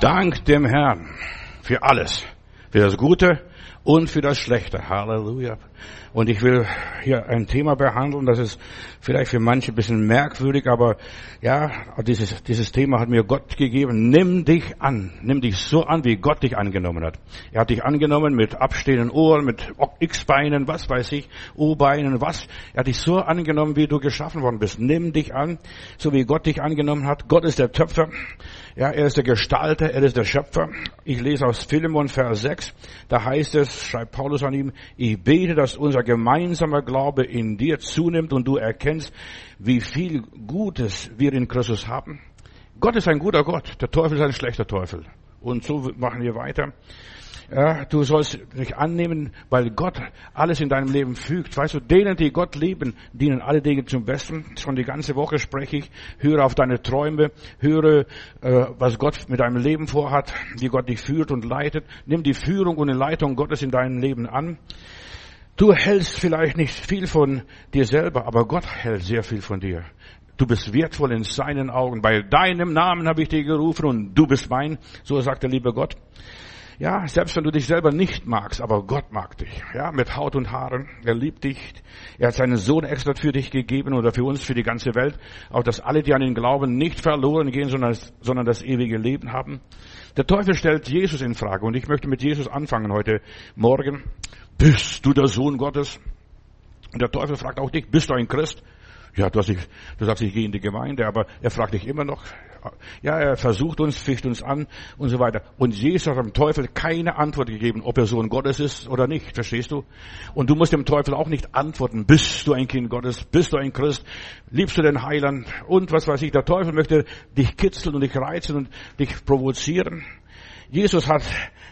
Dank dem Herrn für alles. Für das Gute und für das Schlechte. Halleluja. Und ich will hier ein Thema behandeln, das ist vielleicht für manche ein bisschen merkwürdig, aber ja, dieses, dieses Thema hat mir Gott gegeben. Nimm dich an. Nimm dich so an, wie Gott dich angenommen hat. Er hat dich angenommen mit abstehenden Ohren, mit X-Beinen, was weiß ich, O-Beinen, was. Er hat dich so angenommen, wie du geschaffen worden bist. Nimm dich an, so wie Gott dich angenommen hat. Gott ist der Töpfer. Ja, er ist der Gestalter, er ist der Schöpfer. Ich lese aus Philemon Vers 6. Da heißt es, schreibt Paulus an ihm, ich bete, dass unser gemeinsamer Glaube in dir zunimmt und du erkennst, wie viel Gutes wir in Christus haben. Gott ist ein guter Gott, der Teufel ist ein schlechter Teufel. Und so machen wir weiter. Ja, du sollst dich annehmen, weil Gott alles in deinem Leben fügt. Weißt du, denen, die Gott lieben, dienen alle Dinge zum Besten. Schon die ganze Woche spreche ich. Höre auf deine Träume. Höre, äh, was Gott mit deinem Leben vorhat, wie Gott dich führt und leitet. Nimm die Führung und die Leitung Gottes in deinem Leben an. Du hältst vielleicht nicht viel von dir selber, aber Gott hält sehr viel von dir. Du bist wertvoll in seinen Augen. Bei deinem Namen habe ich dich gerufen und du bist mein. So sagt der liebe Gott. Ja, selbst wenn du dich selber nicht magst, aber Gott mag dich. Ja, mit Haut und Haaren. Er liebt dich. Er hat seinen Sohn extra für dich gegeben oder für uns, für die ganze Welt. Auch dass alle, die an ihn glauben, nicht verloren gehen, sondern, sondern das ewige Leben haben. Der Teufel stellt Jesus in Frage und ich möchte mit Jesus anfangen heute Morgen. Bist du der Sohn Gottes? Und der Teufel fragt auch dich, bist du ein Christ? Ja, du, hast dich, du sagst, ich gehe in die Gemeinde, aber er fragt dich immer noch. Ja, er versucht uns, ficht uns an und so weiter. Und Jesus hat dem Teufel keine Antwort gegeben, ob er Sohn Gottes ist oder nicht, verstehst du? Und du musst dem Teufel auch nicht antworten, bist du ein Kind Gottes, bist du ein Christ, liebst du den Heiland und was weiß ich. Der Teufel möchte dich kitzeln und dich reizen und dich provozieren. Jesus hat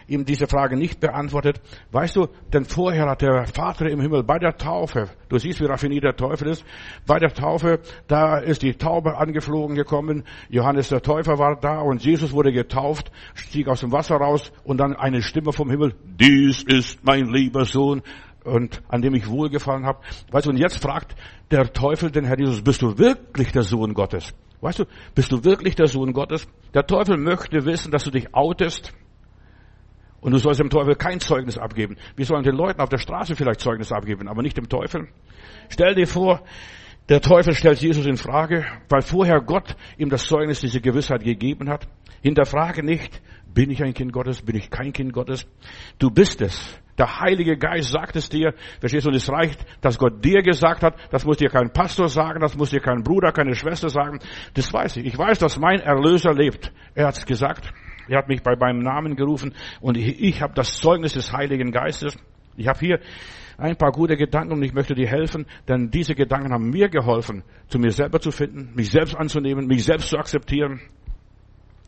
ihm diese Frage nicht beantwortet. Weißt du, denn vorher hat der Vater im Himmel bei der Taufe, du siehst, wie raffiniert der Teufel ist, bei der Taufe, da ist die Taube angeflogen gekommen, Johannes der Täufer war da und Jesus wurde getauft, stieg aus dem Wasser raus und dann eine Stimme vom Himmel, dies ist mein lieber Sohn, und an dem ich wohlgefallen habe. Weißt du, und jetzt fragt der Teufel den Herr Jesus, bist du wirklich der Sohn Gottes? Weißt du, bist du wirklich der Sohn Gottes? Der Teufel möchte wissen, dass du dich outest. Und du sollst dem Teufel kein Zeugnis abgeben. Wir sollen den Leuten auf der Straße vielleicht Zeugnis abgeben, aber nicht dem Teufel. Stell dir vor, der Teufel stellt Jesus in Frage, weil vorher Gott ihm das Zeugnis, diese Gewissheit gegeben hat. Hinterfrage nicht, bin ich ein Kind Gottes, bin ich kein Kind Gottes? Du bist es. Der Heilige Geist sagt es dir. Verstehst du? Und es reicht, dass Gott dir gesagt hat. Das muss dir kein Pastor sagen. Das muss dir kein Bruder, keine Schwester sagen. Das weiß ich. Ich weiß, dass mein Erlöser lebt. Er hat es gesagt. Er hat mich bei meinem Namen gerufen. Und ich, ich habe das Zeugnis des Heiligen Geistes. Ich habe hier ein paar gute Gedanken und ich möchte dir helfen, denn diese Gedanken haben mir geholfen, zu mir selber zu finden, mich selbst anzunehmen, mich selbst zu akzeptieren,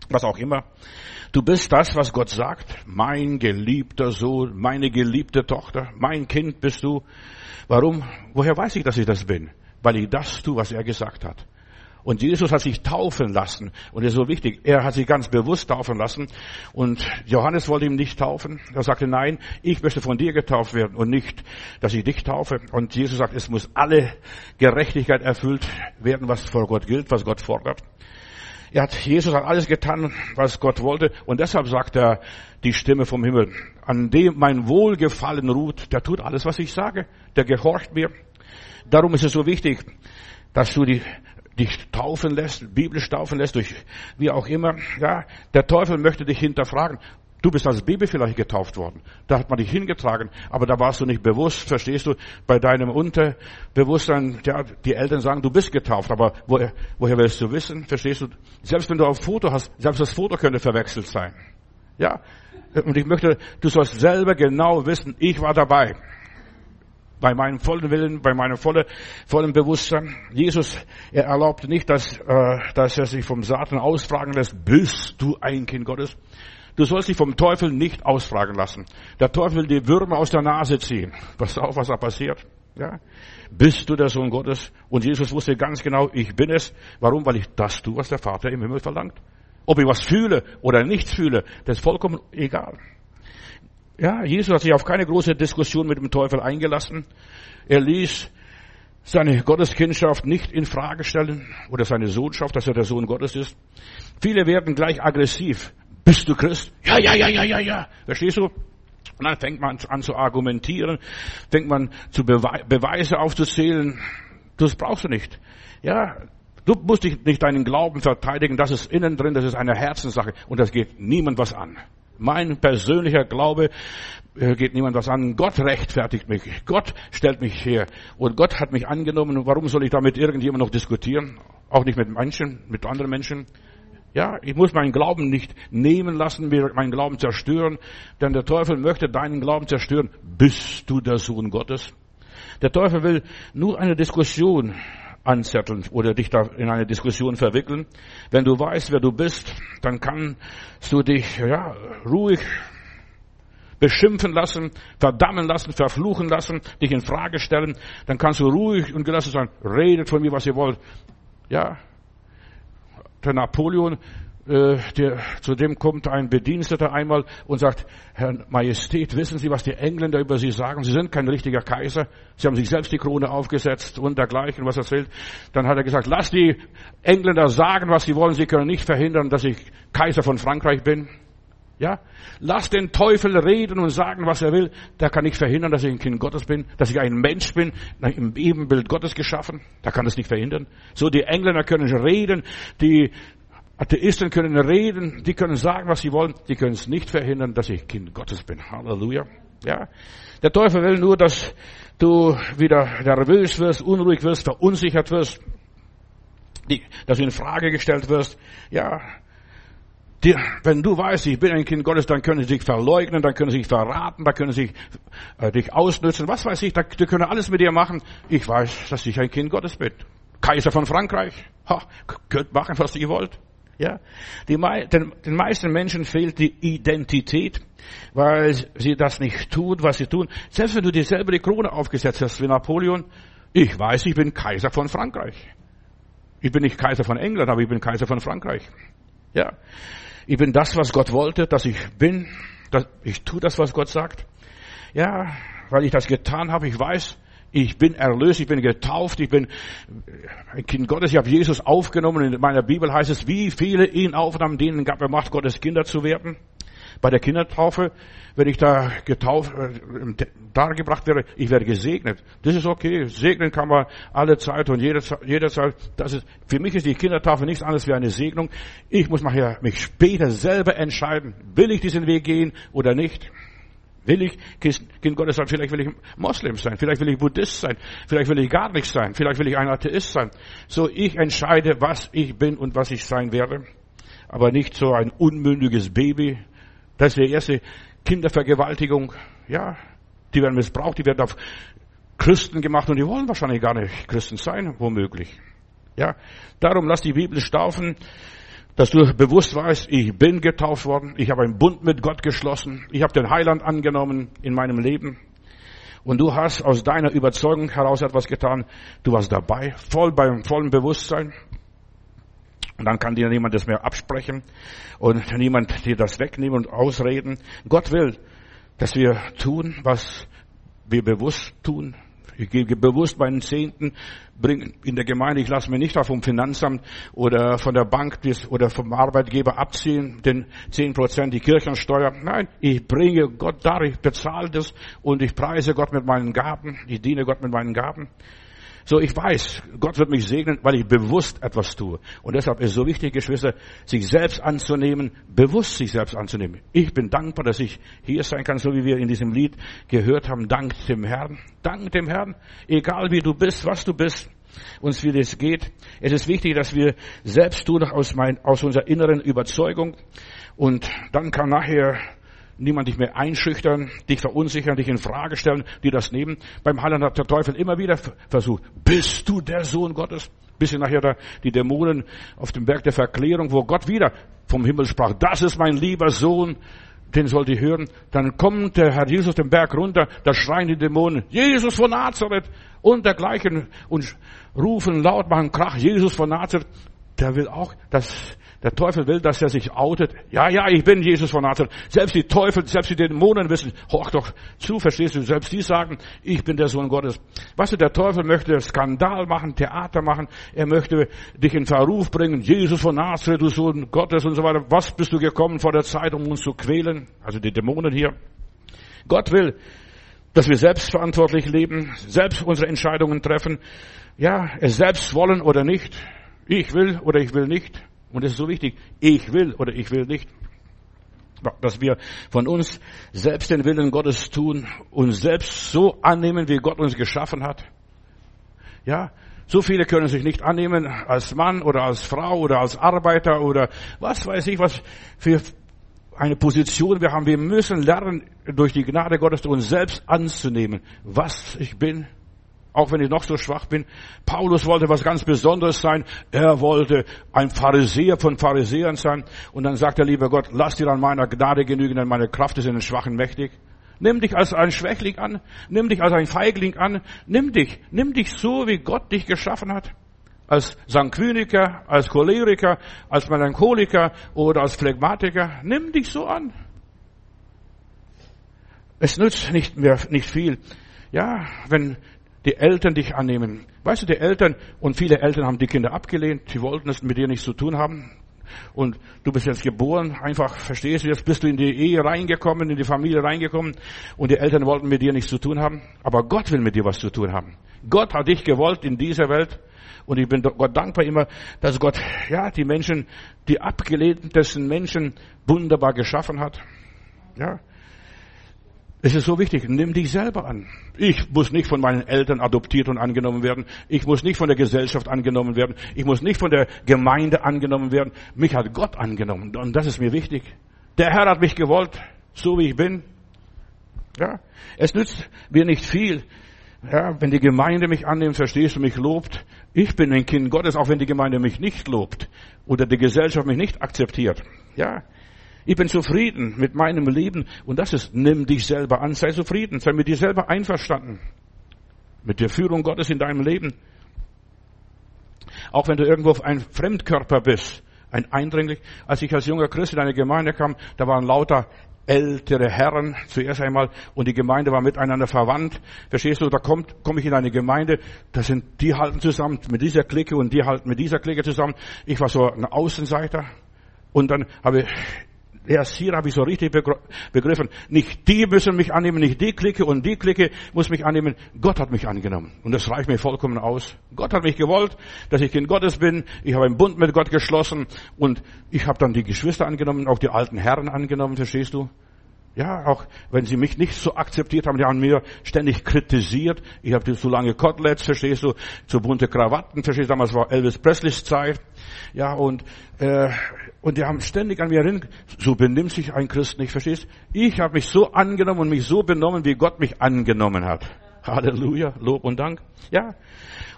was auch immer. Du bist das, was Gott sagt. Mein geliebter Sohn, meine geliebte Tochter, mein Kind bist du. Warum? Woher weiß ich, dass ich das bin? Weil ich das tue, was er gesagt hat. Und Jesus hat sich taufen lassen. Und das ist so wichtig. Er hat sich ganz bewusst taufen lassen. Und Johannes wollte ihm nicht taufen. Er sagte, nein, ich möchte von dir getauft werden und nicht, dass ich dich taufe. Und Jesus sagt, es muss alle Gerechtigkeit erfüllt werden, was vor Gott gilt, was Gott fordert. Er hat, Jesus hat alles getan, was Gott wollte. Und deshalb sagt er die Stimme vom Himmel, an dem mein Wohlgefallen ruht, der tut alles, was ich sage. Der gehorcht mir. Darum ist es so wichtig, dass du die, dich taufen lässt, biblisch taufen lässt, durch wie auch immer. Ja, der Teufel möchte dich hinterfragen. Du bist als Baby vielleicht getauft worden. Da hat man dich hingetragen, aber da warst du nicht bewusst, verstehst du? Bei deinem Unterbewusstsein, ja, die Eltern sagen, du bist getauft, aber woher, woher willst du wissen, verstehst du? Selbst wenn du auf Foto hast, selbst das Foto könnte verwechselt sein. Ja, und ich möchte, du sollst selber genau wissen, ich war dabei. Bei meinem vollen Willen, bei meinem vollen, vollen Bewusstsein. Jesus, er erlaubt nicht, dass, äh, dass er sich vom Satan ausfragen lässt, bist du ein Kind Gottes? Du sollst dich vom Teufel nicht ausfragen lassen. Der Teufel will die Würmer aus der Nase ziehen. Pass auf, was da passiert. Ja? Bist du der Sohn Gottes? Und Jesus wusste ganz genau, ich bin es. Warum? Weil ich das tue, was der Vater im Himmel verlangt. Ob ich was fühle oder nichts fühle, das ist vollkommen egal. Ja, Jesus hat sich auf keine große Diskussion mit dem Teufel eingelassen. Er ließ seine Gotteskindschaft nicht in Frage stellen oder seine Sohnschaft, dass er der Sohn Gottes ist. Viele werden gleich aggressiv, bist du Christ? Ja, ja, ja, ja, ja, ja. Verstehst du? Und dann fängt man an zu argumentieren, fängt man zu Bewe Beweise aufzuzählen. Das brauchst du nicht. Ja, du musst dich nicht deinen Glauben verteidigen. Das ist innen drin, das ist eine Herzenssache und das geht niemand was an. Mein persönlicher Glaube äh, geht niemand was an. Gott rechtfertigt mich. Gott stellt mich her. Und Gott hat mich angenommen. Warum soll ich da mit irgendjemandem noch diskutieren? Auch nicht mit Menschen, mit anderen Menschen. Ja, ich muss meinen Glauben nicht nehmen lassen, mir meinen Glauben zerstören, denn der Teufel möchte deinen Glauben zerstören. Bist du der Sohn Gottes? Der Teufel will nur eine Diskussion anzetteln oder dich da in eine Diskussion verwickeln. Wenn du weißt, wer du bist, dann kannst du dich, ja, ruhig beschimpfen lassen, verdammen lassen, verfluchen lassen, dich in Frage stellen. Dann kannst du ruhig und gelassen sein, redet von mir, was ihr wollt. Ja, der Napoleon, äh, der, zu dem kommt ein Bediensteter einmal und sagt, Herr Majestät, wissen Sie, was die Engländer über Sie sagen? Sie sind kein richtiger Kaiser. Sie haben sich selbst die Krone aufgesetzt und dergleichen, was erzählt. Dann hat er gesagt, lass die Engländer sagen, was sie wollen. Sie können nicht verhindern, dass ich Kaiser von Frankreich bin. Ja, lass den Teufel reden und sagen, was er will. Der kann nicht verhindern, dass ich ein Kind Gottes bin, dass ich ein Mensch bin, im Ebenbild Gottes geschaffen. Der kann das nicht verhindern. So, die Engländer können reden, die Atheisten können reden, die können sagen, was sie wollen. Die können es nicht verhindern, dass ich Kind Gottes bin. Halleluja. Ja, der Teufel will nur, dass du wieder nervös wirst, unruhig wirst, verunsichert wirst, dass du in Frage gestellt wirst. Ja, die, wenn du weißt, ich bin ein Kind Gottes, dann können sie dich verleugnen, dann können sie dich verraten, dann können sie äh, dich ausnützen, was weiß ich, da, die können alles mit dir machen. Ich weiß, dass ich ein Kind Gottes bin. Kaiser von Frankreich. Ha, könnt machen, was ihr wollt. Ja, die, den, den meisten Menschen fehlt die Identität, weil sie das nicht tun, was sie tun. Selbst wenn du dir selber die Krone aufgesetzt hast wie Napoleon, ich weiß, ich bin Kaiser von Frankreich. Ich bin nicht Kaiser von England, aber ich bin Kaiser von Frankreich. Ja. Ich bin das, was Gott wollte, dass ich bin. Dass ich tue das, was Gott sagt. Ja, weil ich das getan habe. Ich weiß, ich bin erlöst, ich bin getauft, ich bin ein Kind Gottes, ich habe Jesus aufgenommen. In meiner Bibel heißt es, wie viele ihn aufnahmen, denen gab er Macht, Gottes Kinder zu werden. Bei der Kindertaufe, wenn ich da getauft, äh, dargebracht werde, ich werde gesegnet. Das ist okay. Segnen kann man alle Zeit und jederzeit. Das ist, für mich ist die Kindertaufe nichts anderes wie eine Segnung. Ich muss mich später selber entscheiden, will ich diesen Weg gehen oder nicht. Will ich Kind Gottes sein? Vielleicht will ich Moslem sein. Vielleicht will ich Buddhist sein. Vielleicht will ich gar nichts sein. Vielleicht will ich ein Atheist sein. So, ich entscheide, was ich bin und was ich sein werde. Aber nicht so ein unmündiges Baby, das ist die erste Kindervergewaltigung. Ja, die werden missbraucht, die werden auf Christen gemacht und die wollen wahrscheinlich gar nicht Christen sein, womöglich. Ja, darum lass die Bibel staufen, dass du bewusst weißt, ich bin getauft worden, ich habe einen Bund mit Gott geschlossen, ich habe den Heiland angenommen in meinem Leben. Und du hast aus deiner Überzeugung heraus etwas getan. Du warst dabei, voll beim vollen Bewusstsein. Und dann kann dir niemand das mehr absprechen und niemand dir das wegnehmen und ausreden. Gott will, dass wir tun, was wir bewusst tun. Ich gebe bewusst meinen Zehnten bringen in der Gemeinde. Ich lasse mir nicht auf vom Finanzamt oder von der Bank oder vom Arbeitgeber abziehen, den zehn Prozent die Kirchensteuer. Nein, ich bringe Gott dar, ich bezahle das und ich preise Gott mit meinen Gaben. Ich diene Gott mit meinen Gaben. So, ich weiß, Gott wird mich segnen, weil ich bewusst etwas tue. Und deshalb ist es so wichtig, Geschwister, sich selbst anzunehmen, bewusst sich selbst anzunehmen. Ich bin dankbar, dass ich hier sein kann, so wie wir in diesem Lied gehört haben. Dank dem Herrn. Dank dem Herrn. Egal wie du bist, was du bist, uns wie das geht. Es ist wichtig, dass wir selbst tun aus, mein, aus unserer inneren Überzeugung. Und dann kann nachher niemand dich mehr einschüchtern, dich verunsichern, dich in Frage stellen, die das nehmen. Beim Heiland hat der Teufel immer wieder versucht, bist du der Sohn Gottes? Bis nachher da die Dämonen auf dem Berg der Verklärung, wo Gott wieder vom Himmel sprach, das ist mein lieber Sohn, den sollt ihr hören. Dann kommt der Herr Jesus den Berg runter, da schreien die Dämonen, Jesus von Nazareth und dergleichen und rufen laut, machen Krach, Jesus von Nazareth. Der will auch, dass Der Teufel will, dass er sich outet. Ja, ja, ich bin Jesus von Nazareth. Selbst die Teufel, selbst die Dämonen wissen, hoch doch zu, verstehst du? Selbst die sagen, ich bin der Sohn Gottes. Weißt du, der Teufel möchte Skandal machen, Theater machen. Er möchte dich in Verruf bringen. Jesus von Nazareth, du Sohn Gottes und so weiter. Was bist du gekommen vor der Zeit, um uns zu quälen? Also die Dämonen hier. Gott will, dass wir selbstverantwortlich leben, selbst unsere Entscheidungen treffen. Ja, es selbst wollen oder nicht. Ich will oder ich will nicht. Und es ist so wichtig, ich will oder ich will nicht. Dass wir von uns selbst den Willen Gottes tun, uns selbst so annehmen, wie Gott uns geschaffen hat. Ja, so viele können sich nicht annehmen als Mann oder als Frau oder als Arbeiter oder was weiß ich, was für eine Position wir haben. Wir müssen lernen, durch die Gnade Gottes uns selbst anzunehmen, was ich bin, auch wenn ich noch so schwach bin. Paulus wollte was ganz Besonderes sein. Er wollte ein Pharisäer von Pharisäern sein. Und dann sagt der liebe Gott, lass dir an meiner Gnade genügen, denn meine Kraft ist in den Schwachen mächtig. Nimm dich als ein Schwächling an. Nimm dich als ein Feigling an. Nimm dich. Nimm dich so, wie Gott dich geschaffen hat. Als Sanguiniker, als Choleriker, als Melancholiker oder als Phlegmatiker. Nimm dich so an. Es nützt nicht mehr, nicht viel. Ja, wenn die Eltern dich annehmen. Weißt du, die Eltern und viele Eltern haben die Kinder abgelehnt, sie wollten es mit dir nichts zu tun haben. Und du bist jetzt geboren, einfach verstehst du, jetzt bist du in die Ehe reingekommen, in die Familie reingekommen und die Eltern wollten mit dir nichts zu tun haben. Aber Gott will mit dir was zu tun haben. Gott hat dich gewollt in dieser Welt und ich bin Gott dankbar immer, dass Gott, ja, die Menschen, die abgelehntesten Menschen wunderbar geschaffen hat. Ja, es ist so wichtig, nimm dich selber an. Ich muss nicht von meinen Eltern adoptiert und angenommen werden. Ich muss nicht von der Gesellschaft angenommen werden. Ich muss nicht von der Gemeinde angenommen werden. Mich hat Gott angenommen. Und das ist mir wichtig. Der Herr hat mich gewollt, so wie ich bin. Ja. Es nützt mir nicht viel. Ja, wenn die Gemeinde mich annimmt, verstehst du, mich lobt. Ich bin ein Kind Gottes, auch wenn die Gemeinde mich nicht lobt. Oder die Gesellschaft mich nicht akzeptiert. Ja. Ich bin zufrieden mit meinem Leben und das ist, nimm dich selber an, sei zufrieden, sei mit dir selber einverstanden. Mit der Führung Gottes in deinem Leben. Auch wenn du irgendwo ein Fremdkörper bist, ein Eindringlich. Als ich als junger Christ in eine Gemeinde kam, da waren lauter ältere Herren zuerst einmal und die Gemeinde war miteinander verwandt. Verstehst du, da kommt, komme ich in eine Gemeinde, da sind, die halten zusammen mit dieser Clique und die halten mit dieser Clique zusammen. Ich war so ein Außenseiter. Und dann habe ich Erst hier habe ich so richtig begriffen. Nicht die müssen mich annehmen, nicht die Clique und die Clique muss mich annehmen. Gott hat mich angenommen. Und das reicht mir vollkommen aus. Gott hat mich gewollt, dass ich Kind Gottes bin. Ich habe einen Bund mit Gott geschlossen und ich habe dann die Geschwister angenommen, auch die alten Herren angenommen, verstehst du? Ja, auch wenn sie mich nicht so akzeptiert haben, die haben mir ständig kritisiert. Ich habe zu lange Koteletts, verstehst du, zu bunte Krawatten, verstehst du, damals war Elvis Presleys Zeit. Ja, und, äh, und die haben ständig an mir erinnert, so benimmt sich ein Christ nicht, verstehst? Ich habe mich so angenommen und mich so benommen, wie Gott mich angenommen hat. Halleluja, Lob und Dank. Ja.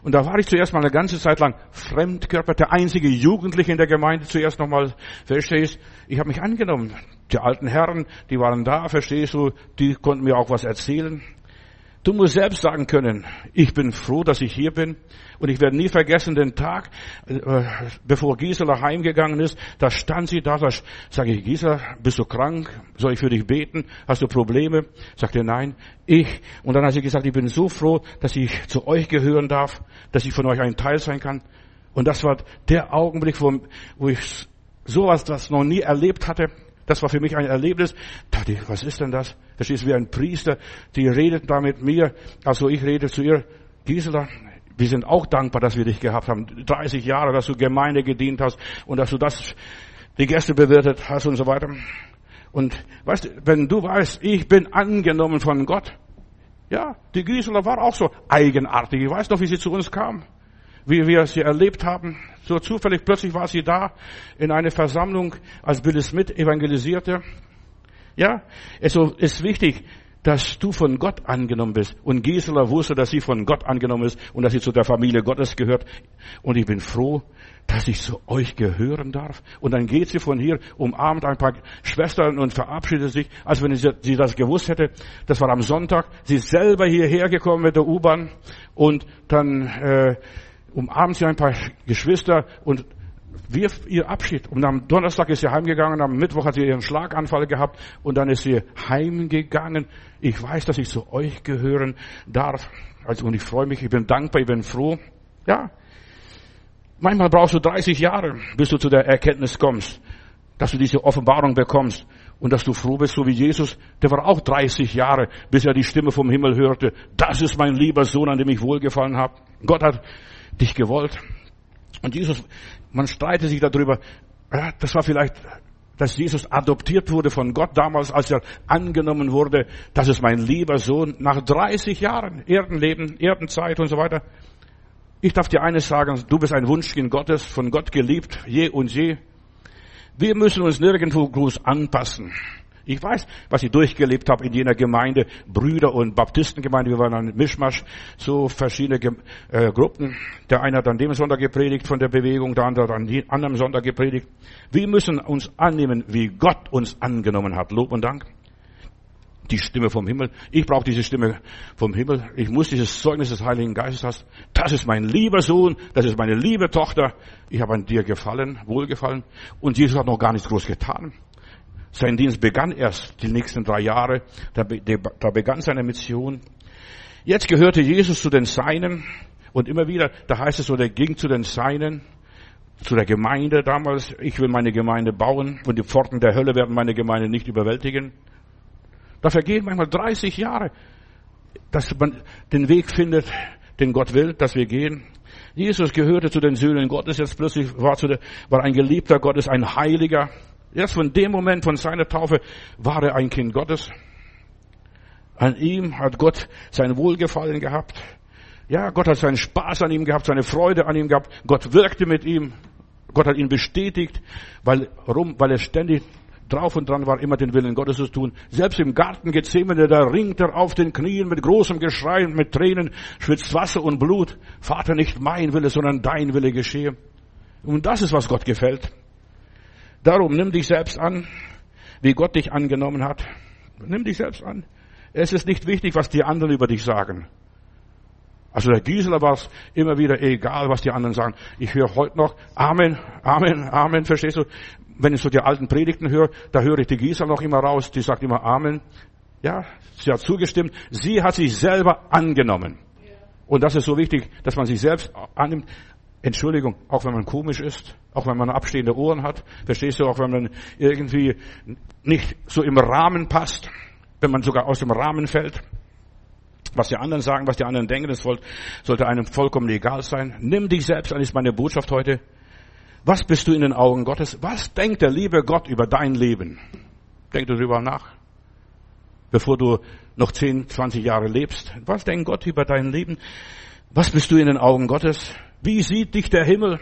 Und da war ich zuerst mal eine ganze Zeit lang Fremdkörper, der einzige Jugendliche in der Gemeinde zuerst nochmal, verstehst? Ich habe mich angenommen. Die alten Herren, die waren da, verstehst du, die konnten mir auch was erzählen. Du musst selbst sagen können, ich bin froh, dass ich hier bin. Und ich werde nie vergessen den Tag, äh, bevor Gisela heimgegangen ist, da stand sie da, da sage ich, Gisela, bist du krank? Soll ich für dich beten? Hast du Probleme? Sagte nein, ich. Und dann hat sie gesagt, ich bin so froh, dass ich zu euch gehören darf, dass ich von euch ein Teil sein kann. Und das war der Augenblick, wo, wo ich sowas, das noch nie erlebt hatte. Das war für mich ein Erlebnis. Dachte ich, was ist denn das? Verstehst du, wie ein Priester, die redet da mit mir, also ich rede zu ihr, Gisela, wir sind auch dankbar, dass wir dich gehabt haben. 30 Jahre, dass du Gemeinde gedient hast und dass du das, die Gäste bewirtet hast und so weiter. Und weißt du, wenn du weißt, ich bin angenommen von Gott, ja, die Gisela war auch so eigenartig. Ich weiß noch, wie sie zu uns kam wie wir sie erlebt haben. So zufällig plötzlich war sie da in einer Versammlung, als Billy Smith evangelisierte. Ja, es ist wichtig, dass du von Gott angenommen bist. Und Gisela wusste, dass sie von Gott angenommen ist und dass sie zu der Familie Gottes gehört. Und ich bin froh, dass ich zu euch gehören darf. Und dann geht sie von hier, umarmt ein paar Schwestern und verabschiedet sich, als wenn sie, sie das gewusst hätte. Das war am Sonntag. Sie ist selber hierher gekommen mit der U-Bahn und dann äh, umarmt sie ein paar Geschwister und wir, ihr Abschied. Und am Donnerstag ist sie heimgegangen, am Mittwoch hat sie ihren Schlaganfall gehabt und dann ist sie heimgegangen. Ich weiß, dass ich zu euch gehören darf. Also, und ich freue mich, ich bin dankbar, ich bin froh. Ja. Manchmal brauchst du 30 Jahre, bis du zu der Erkenntnis kommst, dass du diese Offenbarung bekommst und dass du froh bist, so wie Jesus, der war auch 30 Jahre, bis er die Stimme vom Himmel hörte. Das ist mein lieber Sohn, an dem ich wohlgefallen habe. Gott hat dich gewollt. Und Jesus, man streitet sich darüber, das war vielleicht, dass Jesus adoptiert wurde von Gott damals, als er angenommen wurde, das ist mein lieber Sohn, nach 30 Jahren, Erdenleben, Erdenzeit und so weiter. Ich darf dir eines sagen, du bist ein Wunschkind Gottes, von Gott geliebt, je und je. Wir müssen uns nirgendwo groß anpassen. Ich weiß, was ich durchgelebt habe in jener Gemeinde, Brüder- und Baptistengemeinde. Wir waren ein Mischmasch, so verschiedene äh, Gruppen. Der eine hat an dem Sonntag gepredigt von der Bewegung, der andere hat an dem anderen Sonntag gepredigt. Wir müssen uns annehmen, wie Gott uns angenommen hat. Lob und Dank. Die Stimme vom Himmel. Ich brauche diese Stimme vom Himmel. Ich muss dieses Zeugnis des Heiligen Geistes haben. Das ist mein lieber Sohn, das ist meine liebe Tochter. Ich habe an dir gefallen, wohlgefallen. Und Jesus hat noch gar nichts groß getan. Sein Dienst begann erst die nächsten drei Jahre. Da, begann seine Mission. Jetzt gehörte Jesus zu den Seinen. Und immer wieder, da heißt es so, der ging zu den Seinen, zu der Gemeinde damals. Ich will meine Gemeinde bauen und die Pforten der Hölle werden meine Gemeinde nicht überwältigen. Da vergehen manchmal 30 Jahre, dass man den Weg findet, den Gott will, dass wir gehen. Jesus gehörte zu den Söhnen Gottes, jetzt plötzlich war, zu der, war ein geliebter Gottes, ein Heiliger. Erst von dem Moment von seiner Taufe war er ein Kind Gottes. An ihm hat Gott sein Wohlgefallen gehabt. Ja, Gott hat seinen Spaß an ihm gehabt, seine Freude an ihm gehabt. Gott wirkte mit ihm. Gott hat ihn bestätigt, weil, warum? Weil er ständig drauf und dran war, immer den Willen Gottes zu tun. Selbst im Garten Gethsemane, da ringt er auf den Knien mit großem Geschrei und mit Tränen, schwitzt Wasser und Blut. Vater, nicht mein Wille, sondern dein Wille geschehe. Und das ist, was Gott gefällt. Darum nimm dich selbst an, wie Gott dich angenommen hat. Nimm dich selbst an. Es ist nicht wichtig, was die anderen über dich sagen. Also der Gisela war es immer wieder egal, was die anderen sagen. Ich höre heute noch Amen, Amen, Amen, verstehst du? Wenn ich so die alten Predigten höre, da höre ich die Gisela noch immer raus, die sagt immer Amen. Ja, sie hat zugestimmt. Sie hat sich selber angenommen. Und das ist so wichtig, dass man sich selbst annimmt. Entschuldigung, auch wenn man komisch ist, auch wenn man abstehende Ohren hat, verstehst du, auch wenn man irgendwie nicht so im Rahmen passt, wenn man sogar aus dem Rahmen fällt. Was die anderen sagen, was die anderen denken, das sollte einem vollkommen egal sein. Nimm dich selbst an, ist meine Botschaft heute. Was bist du in den Augen Gottes? Was denkt der liebe Gott über dein Leben? Denk darüber nach. Bevor du noch 10, 20 Jahre lebst. Was denkt Gott über dein Leben? Was bist du in den Augen Gottes? Wie sieht dich der Himmel?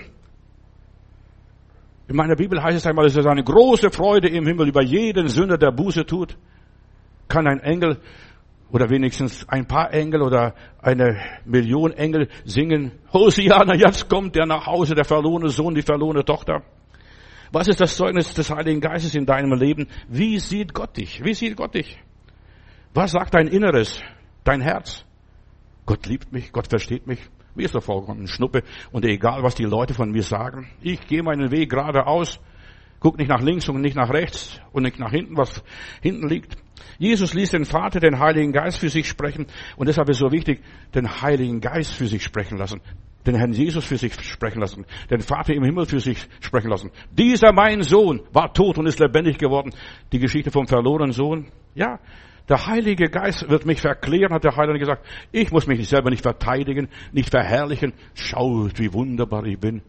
In meiner Bibel heißt es einmal, es ist eine große Freude im Himmel über jeden Sünder, der Buße tut. Kann ein Engel oder wenigstens ein paar Engel oder eine Million Engel singen, Hosiana, jetzt kommt der nach Hause, der verlorene Sohn, die verlorene Tochter. Was ist das Zeugnis des Heiligen Geistes in deinem Leben? Wie sieht Gott dich? Wie sieht Gott dich? Was sagt dein Inneres, dein Herz? Gott liebt mich, Gott versteht mich. Mir ist doch vollkommen Schnuppe und egal, was die Leute von mir sagen. Ich gehe meinen Weg geradeaus, guck nicht nach links und nicht nach rechts und nicht nach hinten, was hinten liegt. Jesus ließ den Vater, den Heiligen Geist für sich sprechen und deshalb ist so wichtig, den Heiligen Geist für sich sprechen lassen. Den Herrn Jesus für sich sprechen lassen. Den Vater im Himmel für sich sprechen lassen. Dieser mein Sohn war tot und ist lebendig geworden. Die Geschichte vom verlorenen Sohn. Ja, der Heilige Geist wird mich verklären, hat der Heilige gesagt. Ich muss mich selber nicht verteidigen, nicht verherrlichen. Schaut, wie wunderbar ich bin.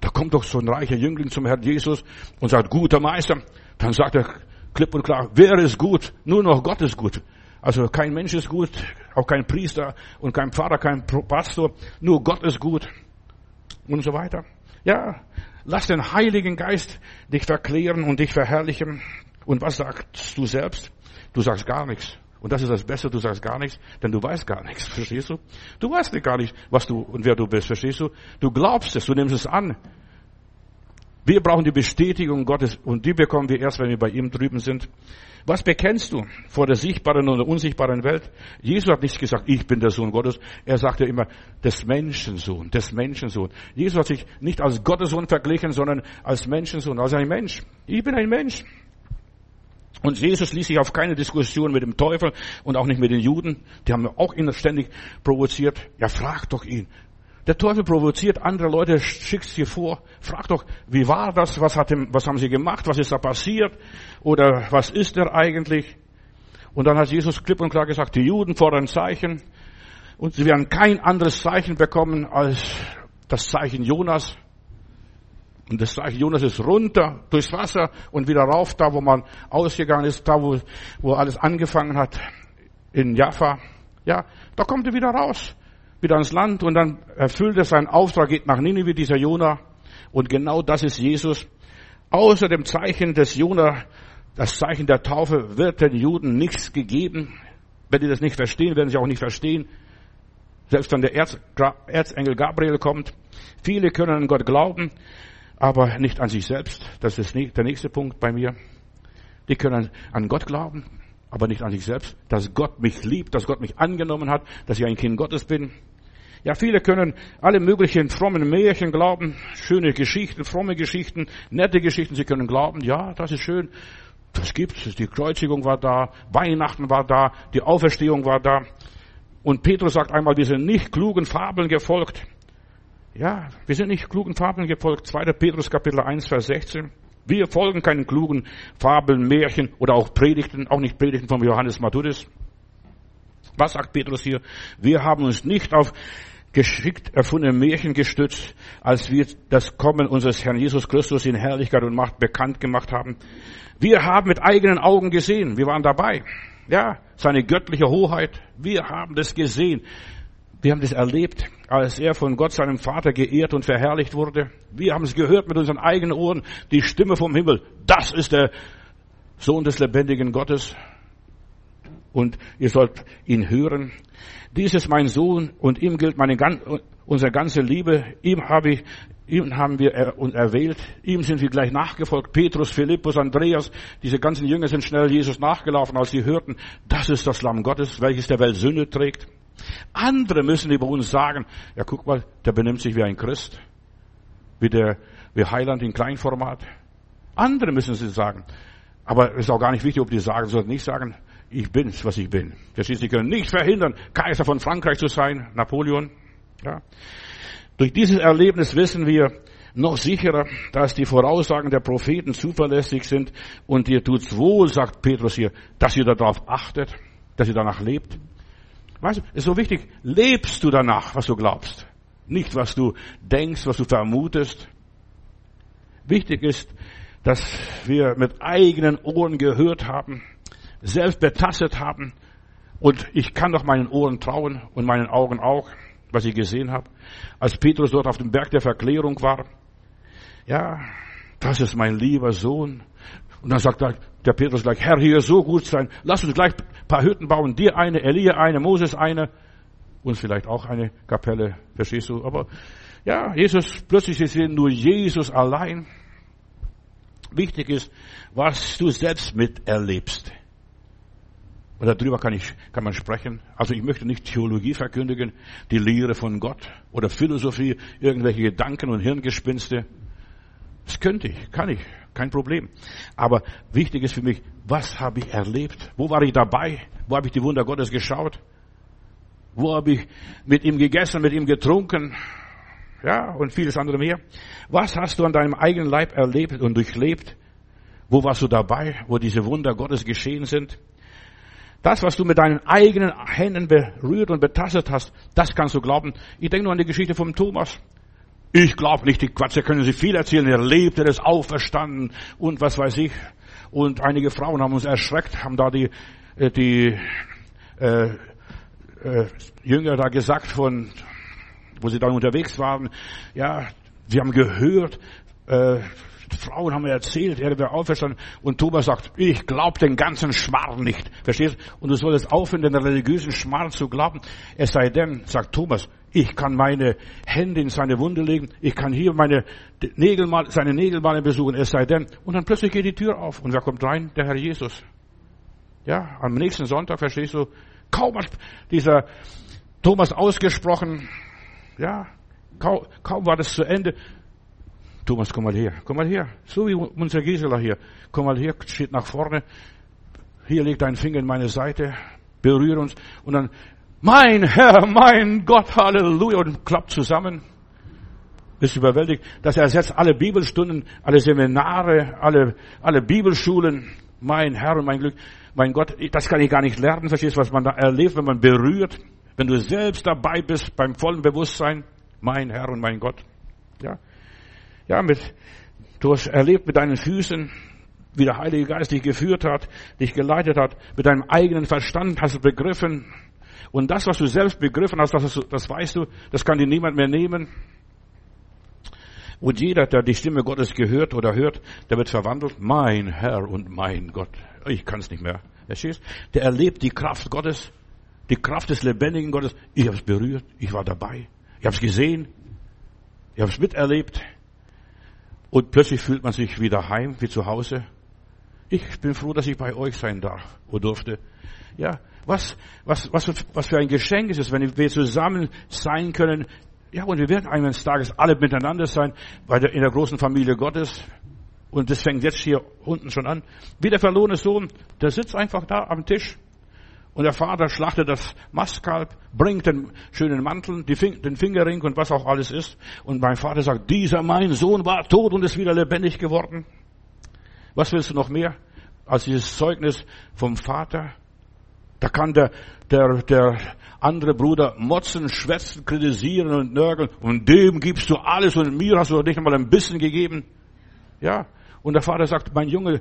Da kommt doch so ein reicher Jüngling zum Herrn Jesus und sagt, guter Meister. Dann sagt er klipp und klar, wer ist gut? Nur noch Gott ist gut. Also kein Mensch ist gut, auch kein Priester und kein Pfarrer, kein Pastor. Nur Gott ist gut. Und so weiter. Ja, lass den Heiligen Geist dich verklären und dich verherrlichen. Und was sagst du selbst? Du sagst gar nichts. Und das ist das Beste, du sagst gar nichts, denn du weißt gar nichts, verstehst du? Du weißt nicht gar nicht, was du und wer du bist, verstehst du? Du glaubst es, du nimmst es an. Wir brauchen die Bestätigung Gottes und die bekommen wir erst, wenn wir bei ihm drüben sind. Was bekennst du vor der sichtbaren und der unsichtbaren Welt? Jesus hat nicht gesagt, ich bin der Sohn Gottes. Er sagte immer, des Menschensohn, des Menschensohn. Jesus hat sich nicht als Gottessohn verglichen, sondern als Menschensohn, als ein Mensch. Ich bin ein Mensch. Und Jesus ließ sich auf keine Diskussion mit dem Teufel und auch nicht mit den Juden. Die haben auch ihn ständig provoziert. Ja, frag doch ihn. Der Teufel provoziert andere Leute, schickt sie vor. Frag doch, wie war das? Was, hat dem, was haben sie gemacht? Was ist da passiert? Oder was ist er eigentlich? Und dann hat Jesus klipp und klar gesagt, die Juden fordern Zeichen. Und sie werden kein anderes Zeichen bekommen als das Zeichen Jonas. Und das Zeichen Jonas ist runter durchs Wasser und wieder rauf, da wo man ausgegangen ist, da wo, wo alles angefangen hat, in Jaffa. Ja, da kommt er wieder raus, wieder ans Land und dann erfüllt er seinen Auftrag, geht nach Ninive, dieser Jona. Und genau das ist Jesus. Außer dem Zeichen des Jona, das Zeichen der Taufe, wird den Juden nichts gegeben. Wenn die das nicht verstehen, werden sie auch nicht verstehen. Selbst wenn der Erzengel Gabriel kommt. Viele können an Gott glauben, aber nicht an sich selbst. Das ist der nächste Punkt bei mir. Die können an Gott glauben, aber nicht an sich selbst. Dass Gott mich liebt, dass Gott mich angenommen hat, dass ich ein Kind Gottes bin. Ja, viele können alle möglichen frommen Märchen glauben, schöne Geschichten, fromme Geschichten, nette Geschichten. Sie können glauben, ja, das ist schön. Das gibt's. Die Kreuzigung war da, Weihnachten war da, die Auferstehung war da. Und Petrus sagt einmal, wir sind nicht klugen Fabeln gefolgt. Ja, wir sind nicht klugen Fabeln gefolgt. 2. Petrus Kapitel 1, Vers 16. Wir folgen keinen klugen Fabeln, Märchen oder auch Predigten, auch nicht Predigten von Johannes Matthäus. Was sagt Petrus hier? Wir haben uns nicht auf geschickt erfundene Märchen gestützt, als wir das Kommen unseres Herrn Jesus Christus in Herrlichkeit und Macht bekannt gemacht haben. Wir haben mit eigenen Augen gesehen, wir waren dabei. Ja, seine göttliche Hoheit, wir haben das gesehen. Wir haben das erlebt, als er von Gott, seinem Vater, geehrt und verherrlicht wurde. Wir haben es gehört mit unseren eigenen Ohren, die Stimme vom Himmel. Das ist der Sohn des lebendigen Gottes. Und ihr sollt ihn hören. Dies ist mein Sohn und ihm gilt meine, unsere ganze Liebe. Ihm habe ich, ihm haben wir erwählt. Ihm sind wir gleich nachgefolgt. Petrus, Philippus, Andreas, diese ganzen Jünger sind schnell Jesus nachgelaufen, als sie hörten, das ist das Lamm Gottes, welches der Welt Sünde trägt. Andere müssen über uns sagen, ja guck mal, der benimmt sich wie ein Christ, wie der, wie Heiland in Kleinformat. Andere müssen sie sagen. Aber es ist auch gar nicht wichtig, ob die sagen, sollten nicht sagen, ich bin's, was ich bin. Verstehst Sie können nicht verhindern, Kaiser von Frankreich zu sein, Napoleon. Ja. Durch dieses Erlebnis wissen wir noch sicherer, dass die Voraussagen der Propheten zuverlässig sind und dir tut's wohl, sagt Petrus hier, dass ihr darauf achtet, dass ihr danach lebt. Weißt du, ist so wichtig, lebst du danach, was du glaubst. Nicht, was du denkst, was du vermutest. Wichtig ist, dass wir mit eigenen Ohren gehört haben, selbst betastet haben. Und ich kann doch meinen Ohren trauen und meinen Augen auch, was ich gesehen habe. Als Petrus dort auf dem Berg der Verklärung war. Ja, das ist mein lieber Sohn. Und dann sagt der Petrus gleich, Herr, hier so gut sein. Lass uns gleich ein paar Hütten bauen. Dir eine, Elia eine, Moses eine. Und vielleicht auch eine Kapelle. Verstehst du? Aber ja, Jesus, plötzlich ist nur Jesus allein. Wichtig ist, was du selbst miterlebst. Und darüber kann ich, kann man sprechen. Also ich möchte nicht Theologie verkündigen, die Lehre von Gott oder Philosophie, irgendwelche Gedanken und Hirngespinste. Das könnte ich, kann ich, kein Problem. Aber wichtig ist für mich, was habe ich erlebt? Wo war ich dabei? Wo habe ich die Wunder Gottes geschaut? Wo habe ich mit ihm gegessen, mit ihm getrunken? Ja, und vieles andere mehr. Was hast du an deinem eigenen Leib erlebt und durchlebt? Wo warst du dabei, wo diese Wunder Gottes geschehen sind? Das, was du mit deinen eigenen Händen berührt und betastet hast, das kannst du glauben. Ich denke nur an die Geschichte vom Thomas. Ich glaube nicht, die Quatsche können Sie viel erzählen. Er lebte, er ist auferstanden und was weiß ich. Und einige Frauen haben uns erschreckt, haben da die, äh, die äh, äh, Jünger da gesagt von, wo sie dann unterwegs waren, ja, sie haben gehört, äh, Frauen haben erzählt, er wäre auferstanden. Und Thomas sagt, ich glaube den ganzen Schmarrn nicht. Verstehst? Und du solltest aufhören, den religiösen Schmarrn zu glauben. Es sei denn, sagt Thomas, ich kann meine Hände in seine Wunde legen. Ich kann hier meine Nägel mal, seine Nägelmale besuchen. Es sei denn. Und dann plötzlich geht die Tür auf. Und wer kommt rein? Der Herr Jesus. Ja, am nächsten Sonntag, verstehst du, kaum hat dieser Thomas ausgesprochen, ja, kaum, kaum war das zu Ende. Thomas, komm mal her, komm mal her. So wie unser Gisela hier. Komm mal her, steht nach vorne. Hier legt dein Finger in meine Seite, berühre uns und dann mein Herr, mein Gott, Halleluja, und klappt zusammen. Bist überwältigt. Das ersetzt alle Bibelstunden, alle Seminare, alle, alle Bibelschulen. Mein Herr und mein Glück, mein Gott, das kann ich gar nicht lernen, verstehst du, was man da erlebt, wenn man berührt, wenn du selbst dabei bist, beim vollen Bewusstsein, mein Herr und mein Gott. Ja, ja, mit, du hast erlebt mit deinen Füßen, wie der Heilige Geist dich geführt hat, dich geleitet hat, mit deinem eigenen Verstand hast du begriffen, und das, was du selbst begriffen hast, das, das weißt du, das kann dir niemand mehr nehmen. Und jeder, der die Stimme Gottes gehört oder hört, der wird verwandelt. Mein Herr und mein Gott. Ich kann es nicht mehr. Verstehst? Der erlebt die Kraft Gottes, die Kraft des lebendigen Gottes. Ich habe es berührt, ich war dabei, ich habe es gesehen, ich habe es miterlebt. Und plötzlich fühlt man sich wieder heim, wie zu Hause. Ich bin froh, dass ich bei euch sein darf oder durfte. Ja, was, was, was, was für ein Geschenk ist es, wenn wir zusammen sein können. Ja, und wir werden eines Tages alle miteinander sein, bei der, in der großen Familie Gottes. Und das fängt jetzt hier unten schon an. Wie der verlorene Sohn, der sitzt einfach da am Tisch. Und der Vater schlachtet das Mastkalb, bringt den schönen Mantel, den Fingerring und was auch alles ist. Und mein Vater sagt, dieser mein Sohn war tot und ist wieder lebendig geworden. Was willst du noch mehr als dieses Zeugnis vom Vater? Da kann der, der, der andere Bruder motzen, schwätzen, kritisieren und nörgeln. Und dem gibst du alles und mir hast du nicht einmal ein bisschen gegeben. Ja. Und der Vater sagt, mein Junge,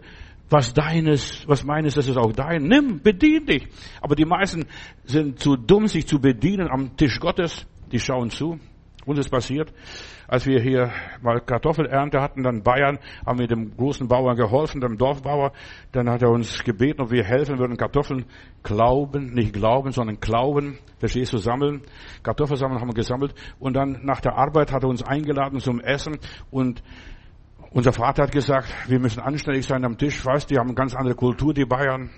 was deines, was meines, das ist auch dein. Nimm, bedien dich. Aber die meisten sind zu dumm, sich zu bedienen am Tisch Gottes. Die schauen zu. Uns ist passiert, als wir hier mal Kartoffelernte hatten, dann Bayern, haben wir dem großen Bauern geholfen, dem Dorfbauer. Dann hat er uns gebeten, ob wir helfen würden, Kartoffeln glauben, nicht glauben, sondern glauben, verstehst du, sammeln. Kartoffeln sammeln haben wir gesammelt. Und dann nach der Arbeit hat er uns eingeladen zum Essen und unser Vater hat gesagt, wir müssen anständig sein am Tisch. Weißt, die haben eine ganz andere Kultur, die Bayern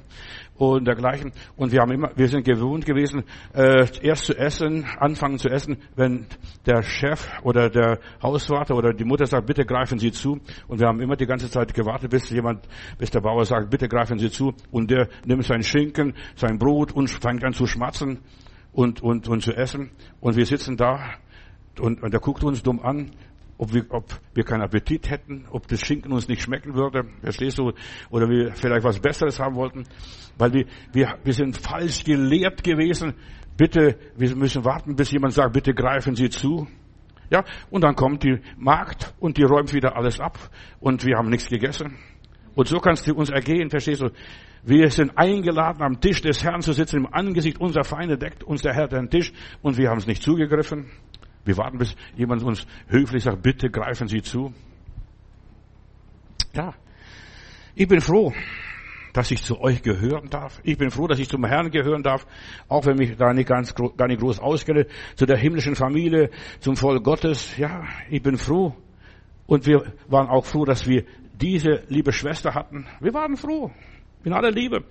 und dergleichen. Und wir haben immer, wir sind gewohnt gewesen, äh, erst zu essen, anfangen zu essen, wenn der Chef oder der Hausvater oder die Mutter sagt, bitte greifen Sie zu. Und wir haben immer die ganze Zeit gewartet, bis jemand, bis der Bauer sagt, bitte greifen Sie zu. Und der nimmt sein Schinken, sein Brot und fängt an zu schmatzen und, und, und zu essen. Und wir sitzen da und, und der guckt uns dumm an ob wir, ob wir keinen Appetit hätten, ob das Schinken uns nicht schmecken würde, verstehst du, oder wir vielleicht was Besseres haben wollten, weil wir, wir, wir sind falsch gelehrt gewesen. Bitte, wir müssen warten, bis jemand sagt, bitte greifen Sie zu. Ja, und dann kommt die Magd und die räumt wieder alles ab und wir haben nichts gegessen. Und so kannst du uns ergehen, verstehst du? Wir sind eingeladen, am Tisch des Herrn zu sitzen, im Angesicht unserer Feinde deckt uns der Herr den Tisch und wir haben es nicht zugegriffen. Wir warten, bis jemand uns höflich sagt, bitte greifen Sie zu. Ja, ich bin froh, dass ich zu euch gehören darf. Ich bin froh, dass ich zum Herrn gehören darf, auch wenn mich da nicht ganz, gar nicht groß auskenne, zu der himmlischen Familie, zum Volk Gottes. Ja, ich bin froh. Und wir waren auch froh, dass wir diese liebe Schwester hatten. Wir waren froh. In aller Liebe.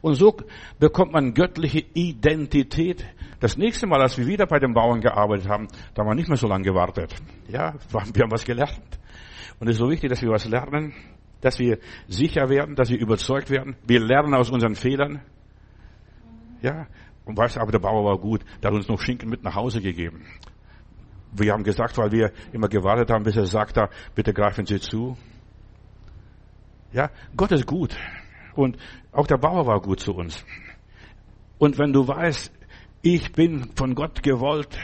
Und so bekommt man göttliche Identität. Das nächste Mal, als wir wieder bei den Bauern gearbeitet haben, da haben wir nicht mehr so lange gewartet. Ja, wir haben was gelernt. Und es ist so wichtig, dass wir was lernen, dass wir sicher werden, dass wir überzeugt werden. Wir lernen aus unseren Fehlern. Ja, und weißt du, aber der Bauer war gut. Der hat uns noch Schinken mit nach Hause gegeben. Wir haben gesagt, weil wir immer gewartet haben, bis er sagt, da, bitte greifen Sie zu. Ja, Gott ist gut. Und auch der Bauer war gut zu uns. Und wenn du weißt, ich bin von Gott gewollt,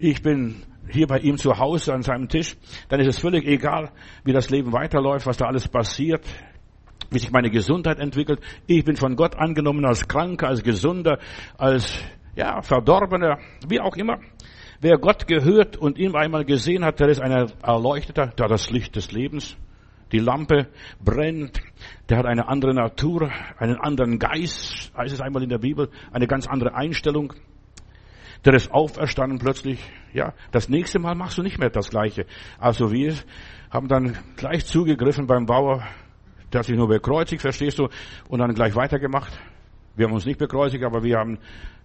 ich bin hier bei ihm zu Hause an seinem Tisch, dann ist es völlig egal, wie das Leben weiterläuft, was da alles passiert, wie sich meine Gesundheit entwickelt. Ich bin von Gott angenommen als Kranker, als Gesunder, als ja, Verdorbener, wie auch immer. Wer Gott gehört und ihn einmal gesehen hat, der ist ein Erleuchteter, der hat das Licht des Lebens. Die Lampe brennt. Der hat eine andere Natur, einen anderen Geist, heißt es einmal in der Bibel, eine ganz andere Einstellung. Der ist auferstanden plötzlich. Ja, das nächste Mal machst du nicht mehr das Gleiche. Also wir haben dann gleich zugegriffen beim Bauer. Der hat sich nur bekreuzigt, verstehst du? Und dann gleich weitergemacht. Wir haben uns nicht bekreuzigt, aber wir haben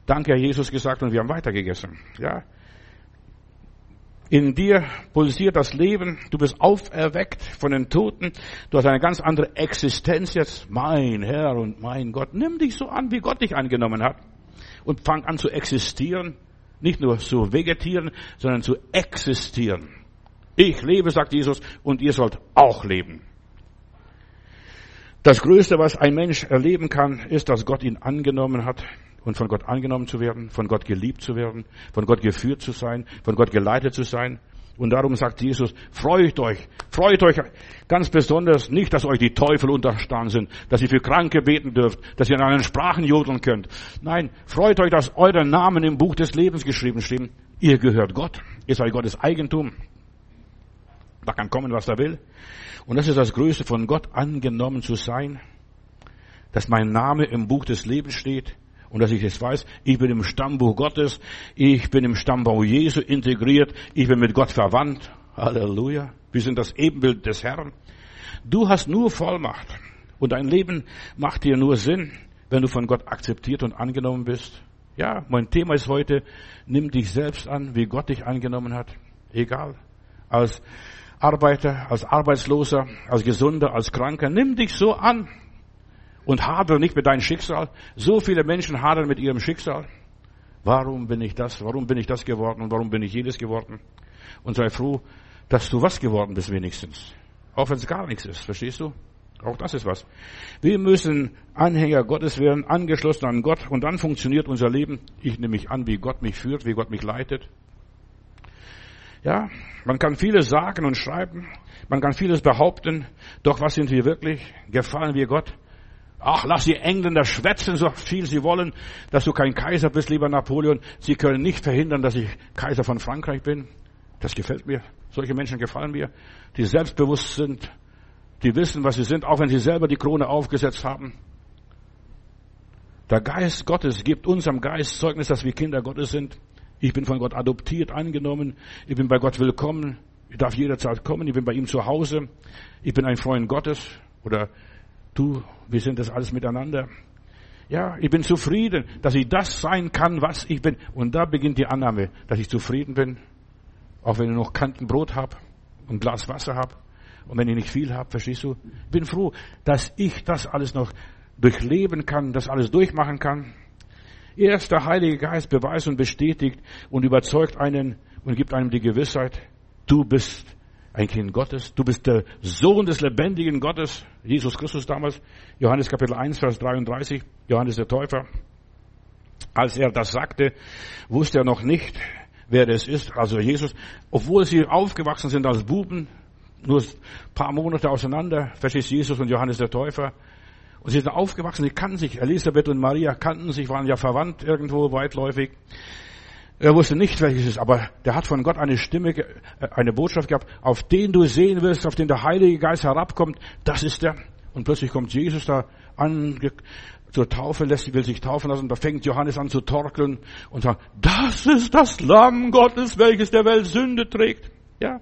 Danke, Herr Jesus gesagt und wir haben weitergegessen. Ja, in dir pulsiert das Leben. Du bist auferweckt von den Toten. Du hast eine ganz andere Existenz jetzt. Mein Herr und mein Gott. Nimm dich so an, wie Gott dich angenommen hat. Und fang an zu existieren. Nicht nur zu vegetieren, sondern zu existieren. Ich lebe, sagt Jesus, und ihr sollt auch leben. Das Größte, was ein Mensch erleben kann, ist, dass Gott ihn angenommen hat und von Gott angenommen zu werden, von Gott geliebt zu werden, von Gott geführt zu sein, von Gott geleitet zu sein. Und darum sagt Jesus, freut euch, freut euch ganz besonders nicht, dass euch die Teufel unterstanden sind, dass ihr für Kranke beten dürft, dass ihr in anderen Sprachen jodeln könnt. Nein, freut euch, dass eure Namen im Buch des Lebens geschrieben stehen. Ihr gehört Gott, ihr seid Gottes Eigentum. Da kann kommen, was er will. Und das ist das Größte, von Gott angenommen zu sein, dass mein Name im Buch des Lebens steht. Und dass ich es weiß, ich bin im Stammbuch Gottes, ich bin im Stammbau Jesu integriert, ich bin mit Gott verwandt. Halleluja. Wir sind das Ebenbild des Herrn. Du hast nur Vollmacht. Und dein Leben macht dir nur Sinn, wenn du von Gott akzeptiert und angenommen bist. Ja, mein Thema ist heute, nimm dich selbst an, wie Gott dich angenommen hat. Egal. Als Arbeiter, als Arbeitsloser, als Gesunder, als Kranker, nimm dich so an, und hadere nicht mit deinem Schicksal. So viele Menschen hadern mit ihrem Schicksal. Warum bin ich das? Warum bin ich das geworden? Und warum bin ich jedes geworden? Und sei froh, dass du was geworden bist wenigstens. Auch wenn es gar nichts ist. Verstehst du? Auch das ist was. Wir müssen Anhänger Gottes werden, angeschlossen an Gott, und dann funktioniert unser Leben. Ich nehme mich an, wie Gott mich führt, wie Gott mich leitet. Ja, man kann vieles sagen und schreiben, man kann vieles behaupten, doch was sind wir wirklich? Gefallen wir Gott? Ach, lass die Engländer schwätzen, so viel sie wollen, dass du kein Kaiser bist, lieber Napoleon. Sie können nicht verhindern, dass ich Kaiser von Frankreich bin. Das gefällt mir. Solche Menschen gefallen mir, die selbstbewusst sind, die wissen, was sie sind, auch wenn sie selber die Krone aufgesetzt haben. Der Geist Gottes gibt unserem Geist Zeugnis, dass wir Kinder Gottes sind. Ich bin von Gott adoptiert, angenommen. Ich bin bei Gott willkommen. Ich darf jederzeit kommen. Ich bin bei ihm zu Hause. Ich bin ein Freund Gottes. Oder du, wir sind das alles miteinander. Ja, ich bin zufrieden, dass ich das sein kann, was ich bin. Und da beginnt die Annahme, dass ich zufrieden bin, auch wenn ich noch Kantenbrot habe und ein Glas Wasser habe und wenn ich nicht viel habe, verstehst du? Bin froh, dass ich das alles noch durchleben kann, das alles durchmachen kann. Erst der Heilige Geist beweist und bestätigt und überzeugt einen und gibt einem die Gewissheit, du bist ein Kind Gottes. Du bist der Sohn des lebendigen Gottes. Jesus Christus damals. Johannes Kapitel 1, Vers 33. Johannes der Täufer. Als er das sagte, wusste er noch nicht, wer es ist, also Jesus. Obwohl sie aufgewachsen sind als Buben, nur ein paar Monate auseinander, verstehst Jesus und Johannes der Täufer. Und sie sind aufgewachsen, sie kannten sich. Elisabeth und Maria kannten sich, waren ja verwandt irgendwo weitläufig. Er wusste nicht, welches es ist, aber der hat von Gott eine Stimme, äh, eine Botschaft gehabt, auf den du sehen wirst, auf den der Heilige Geist herabkommt, das ist der. Und plötzlich kommt Jesus da an, zur Taufe lässt, will sich taufen lassen, da fängt Johannes an zu torkeln und sagt, das ist das Lamm Gottes, welches der Welt Sünde trägt. Ja.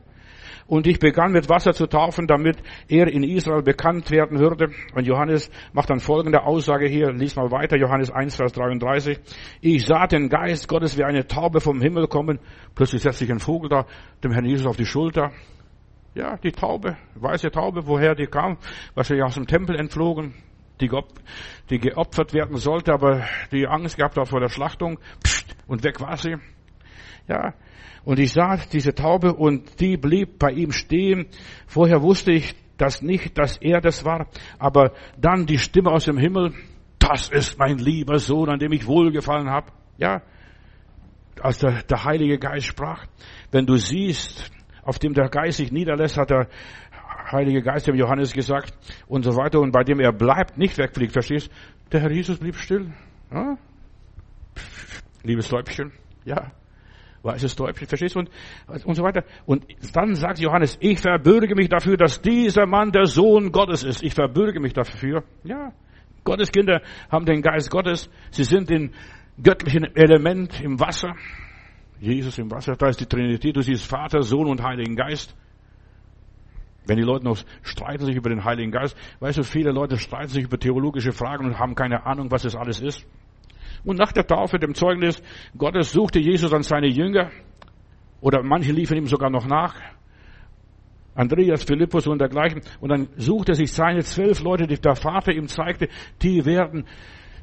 Und ich begann mit Wasser zu taufen, damit er in Israel bekannt werden würde. Und Johannes macht dann folgende Aussage hier, lies mal weiter, Johannes 1, Vers 33. Ich sah den Geist Gottes wie eine Taube vom Himmel kommen. Plötzlich setzt sich ein Vogel da, dem Herrn Jesus auf die Schulter. Ja, die Taube, weiße Taube, woher die kam, wahrscheinlich aus dem Tempel entflogen, die, die geopfert werden sollte, aber die Angst gehabt hat vor der Schlachtung, pst, und weg war sie. Ja, und ich sah diese Taube und die blieb bei ihm stehen. Vorher wusste ich das nicht, dass er das war. Aber dann die Stimme aus dem Himmel. Das ist mein lieber Sohn, an dem ich wohlgefallen habe. Ja, als der, der Heilige Geist sprach. Wenn du siehst, auf dem der Geist sich niederlässt, hat der Heilige Geist dem Johannes gesagt und so weiter und bei dem er bleibt, nicht wegfliegt, verstehst? Der Herr Jesus blieb still. Ja? Liebes Läubchen, ja, weißes Täubchen, verstehst du? Und, und so weiter. Und dann sagt Johannes, ich verbürge mich dafür, dass dieser Mann der Sohn Gottes ist. Ich verbürge mich dafür. Ja. Gottes Kinder haben den Geist Gottes. Sie sind in göttlichen Element im Wasser. Jesus im Wasser, da ist die Trinität. Du siehst Vater, Sohn und Heiligen Geist. Wenn die Leute noch streiten sich über den Heiligen Geist, weißt du, viele Leute streiten sich über theologische Fragen und haben keine Ahnung, was das alles ist. Und nach der Taufe, dem Zeugnis Gottes, suchte Jesus an seine Jünger, oder manche liefen ihm sogar noch nach, Andreas, Philippus und dergleichen, und dann suchte sich seine zwölf Leute, die der Vater ihm zeigte, die werden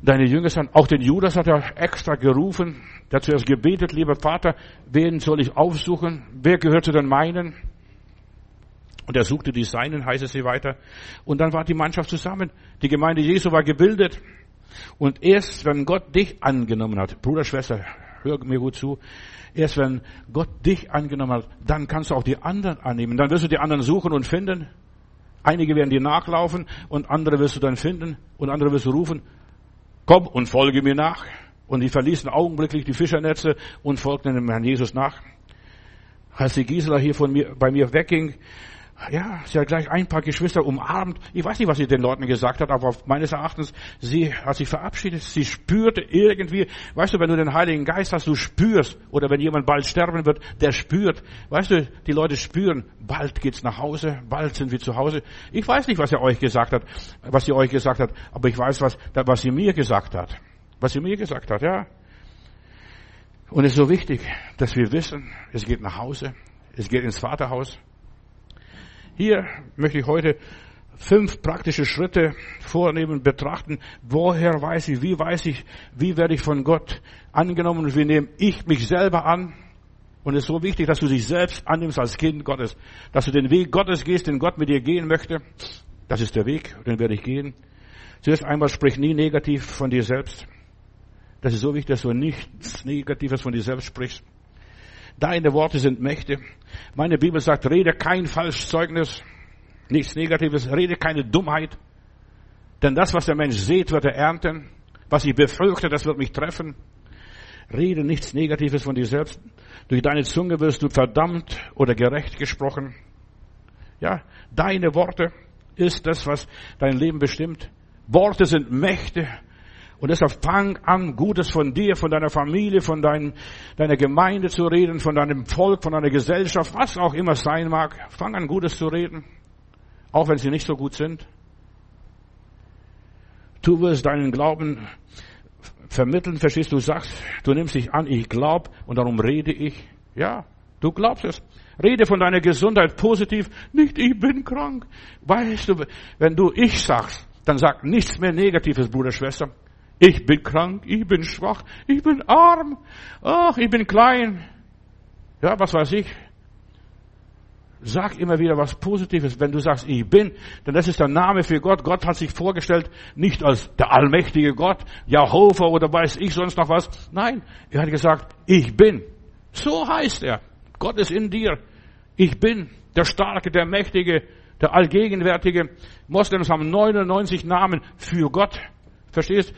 deine Jünger sein. Auch den Judas hat er extra gerufen, der hat zuerst gebetet, lieber Vater, wen soll ich aufsuchen? Wer gehört zu den meinen? Und er suchte die Seinen, heißt es hier weiter. Und dann war die Mannschaft zusammen. Die Gemeinde Jesu war gebildet. Und erst wenn Gott dich angenommen hat, Bruder, Schwester, hör mir gut zu, erst wenn Gott dich angenommen hat, dann kannst du auch die anderen annehmen. Dann wirst du die anderen suchen und finden. Einige werden dir nachlaufen und andere wirst du dann finden und andere wirst du rufen, komm und folge mir nach. Und die verließen augenblicklich die Fischernetze und folgten dem Herrn Jesus nach. Als die Gisela hier von mir, bei mir wegging, ja, sie hat gleich ein paar Geschwister umarmt. Ich weiß nicht, was sie den Leuten gesagt hat, aber meines Erachtens, sie hat sich verabschiedet. Sie spürte irgendwie, weißt du, wenn du den Heiligen Geist hast, du spürst, oder wenn jemand bald sterben wird, der spürt. Weißt du, die Leute spüren, bald geht's nach Hause, bald sind wir zu Hause. Ich weiß nicht, was er euch gesagt hat, was sie euch gesagt hat, aber ich weiß, was, was sie mir gesagt hat. Was sie mir gesagt hat, ja. Und es ist so wichtig, dass wir wissen, es geht nach Hause, es geht ins Vaterhaus. Hier möchte ich heute fünf praktische Schritte vornehmen, betrachten. Woher weiß ich, wie weiß ich, wie werde ich von Gott angenommen und wie nehme ich mich selber an? Und es ist so wichtig, dass du dich selbst annimmst als Kind Gottes, dass du den Weg Gottes gehst, den Gott mit dir gehen möchte. Das ist der Weg, den werde ich gehen. Zuerst einmal sprich nie negativ von dir selbst. Das ist so wichtig, dass du nichts Negatives von dir selbst sprichst. Deine Worte sind Mächte. Meine Bibel sagt, rede kein Falschzeugnis, nichts Negatives, rede keine Dummheit. Denn das, was der Mensch sieht, wird er ernten. Was ich befürchte, das wird mich treffen. Rede nichts Negatives von dir selbst. Durch deine Zunge wirst du verdammt oder gerecht gesprochen. Ja, deine Worte ist das, was dein Leben bestimmt. Worte sind Mächte. Und deshalb fang an, Gutes von dir, von deiner Familie, von dein, deiner Gemeinde zu reden, von deinem Volk, von deiner Gesellschaft, was auch immer sein mag. Fang an, Gutes zu reden, auch wenn sie nicht so gut sind. Du wirst deinen Glauben vermitteln, verstehst du, sagst, du nimmst dich an, ich glaub und darum rede ich. Ja, du glaubst es. Rede von deiner Gesundheit positiv, nicht ich bin krank. Weißt du, wenn du ich sagst, dann sag nichts mehr Negatives, Bruder, Schwester. Ich bin krank, ich bin schwach, ich bin arm, ach, ich bin klein. Ja, was weiß ich. Sag immer wieder was Positives. Wenn du sagst, ich bin, denn das ist der Name für Gott. Gott hat sich vorgestellt, nicht als der allmächtige Gott, Jehova oder weiß ich sonst noch was. Nein, er hat gesagt, ich bin. So heißt er. Gott ist in dir. Ich bin der Starke, der Mächtige, der Allgegenwärtige. Moslems haben 99 Namen für Gott. Verstehst?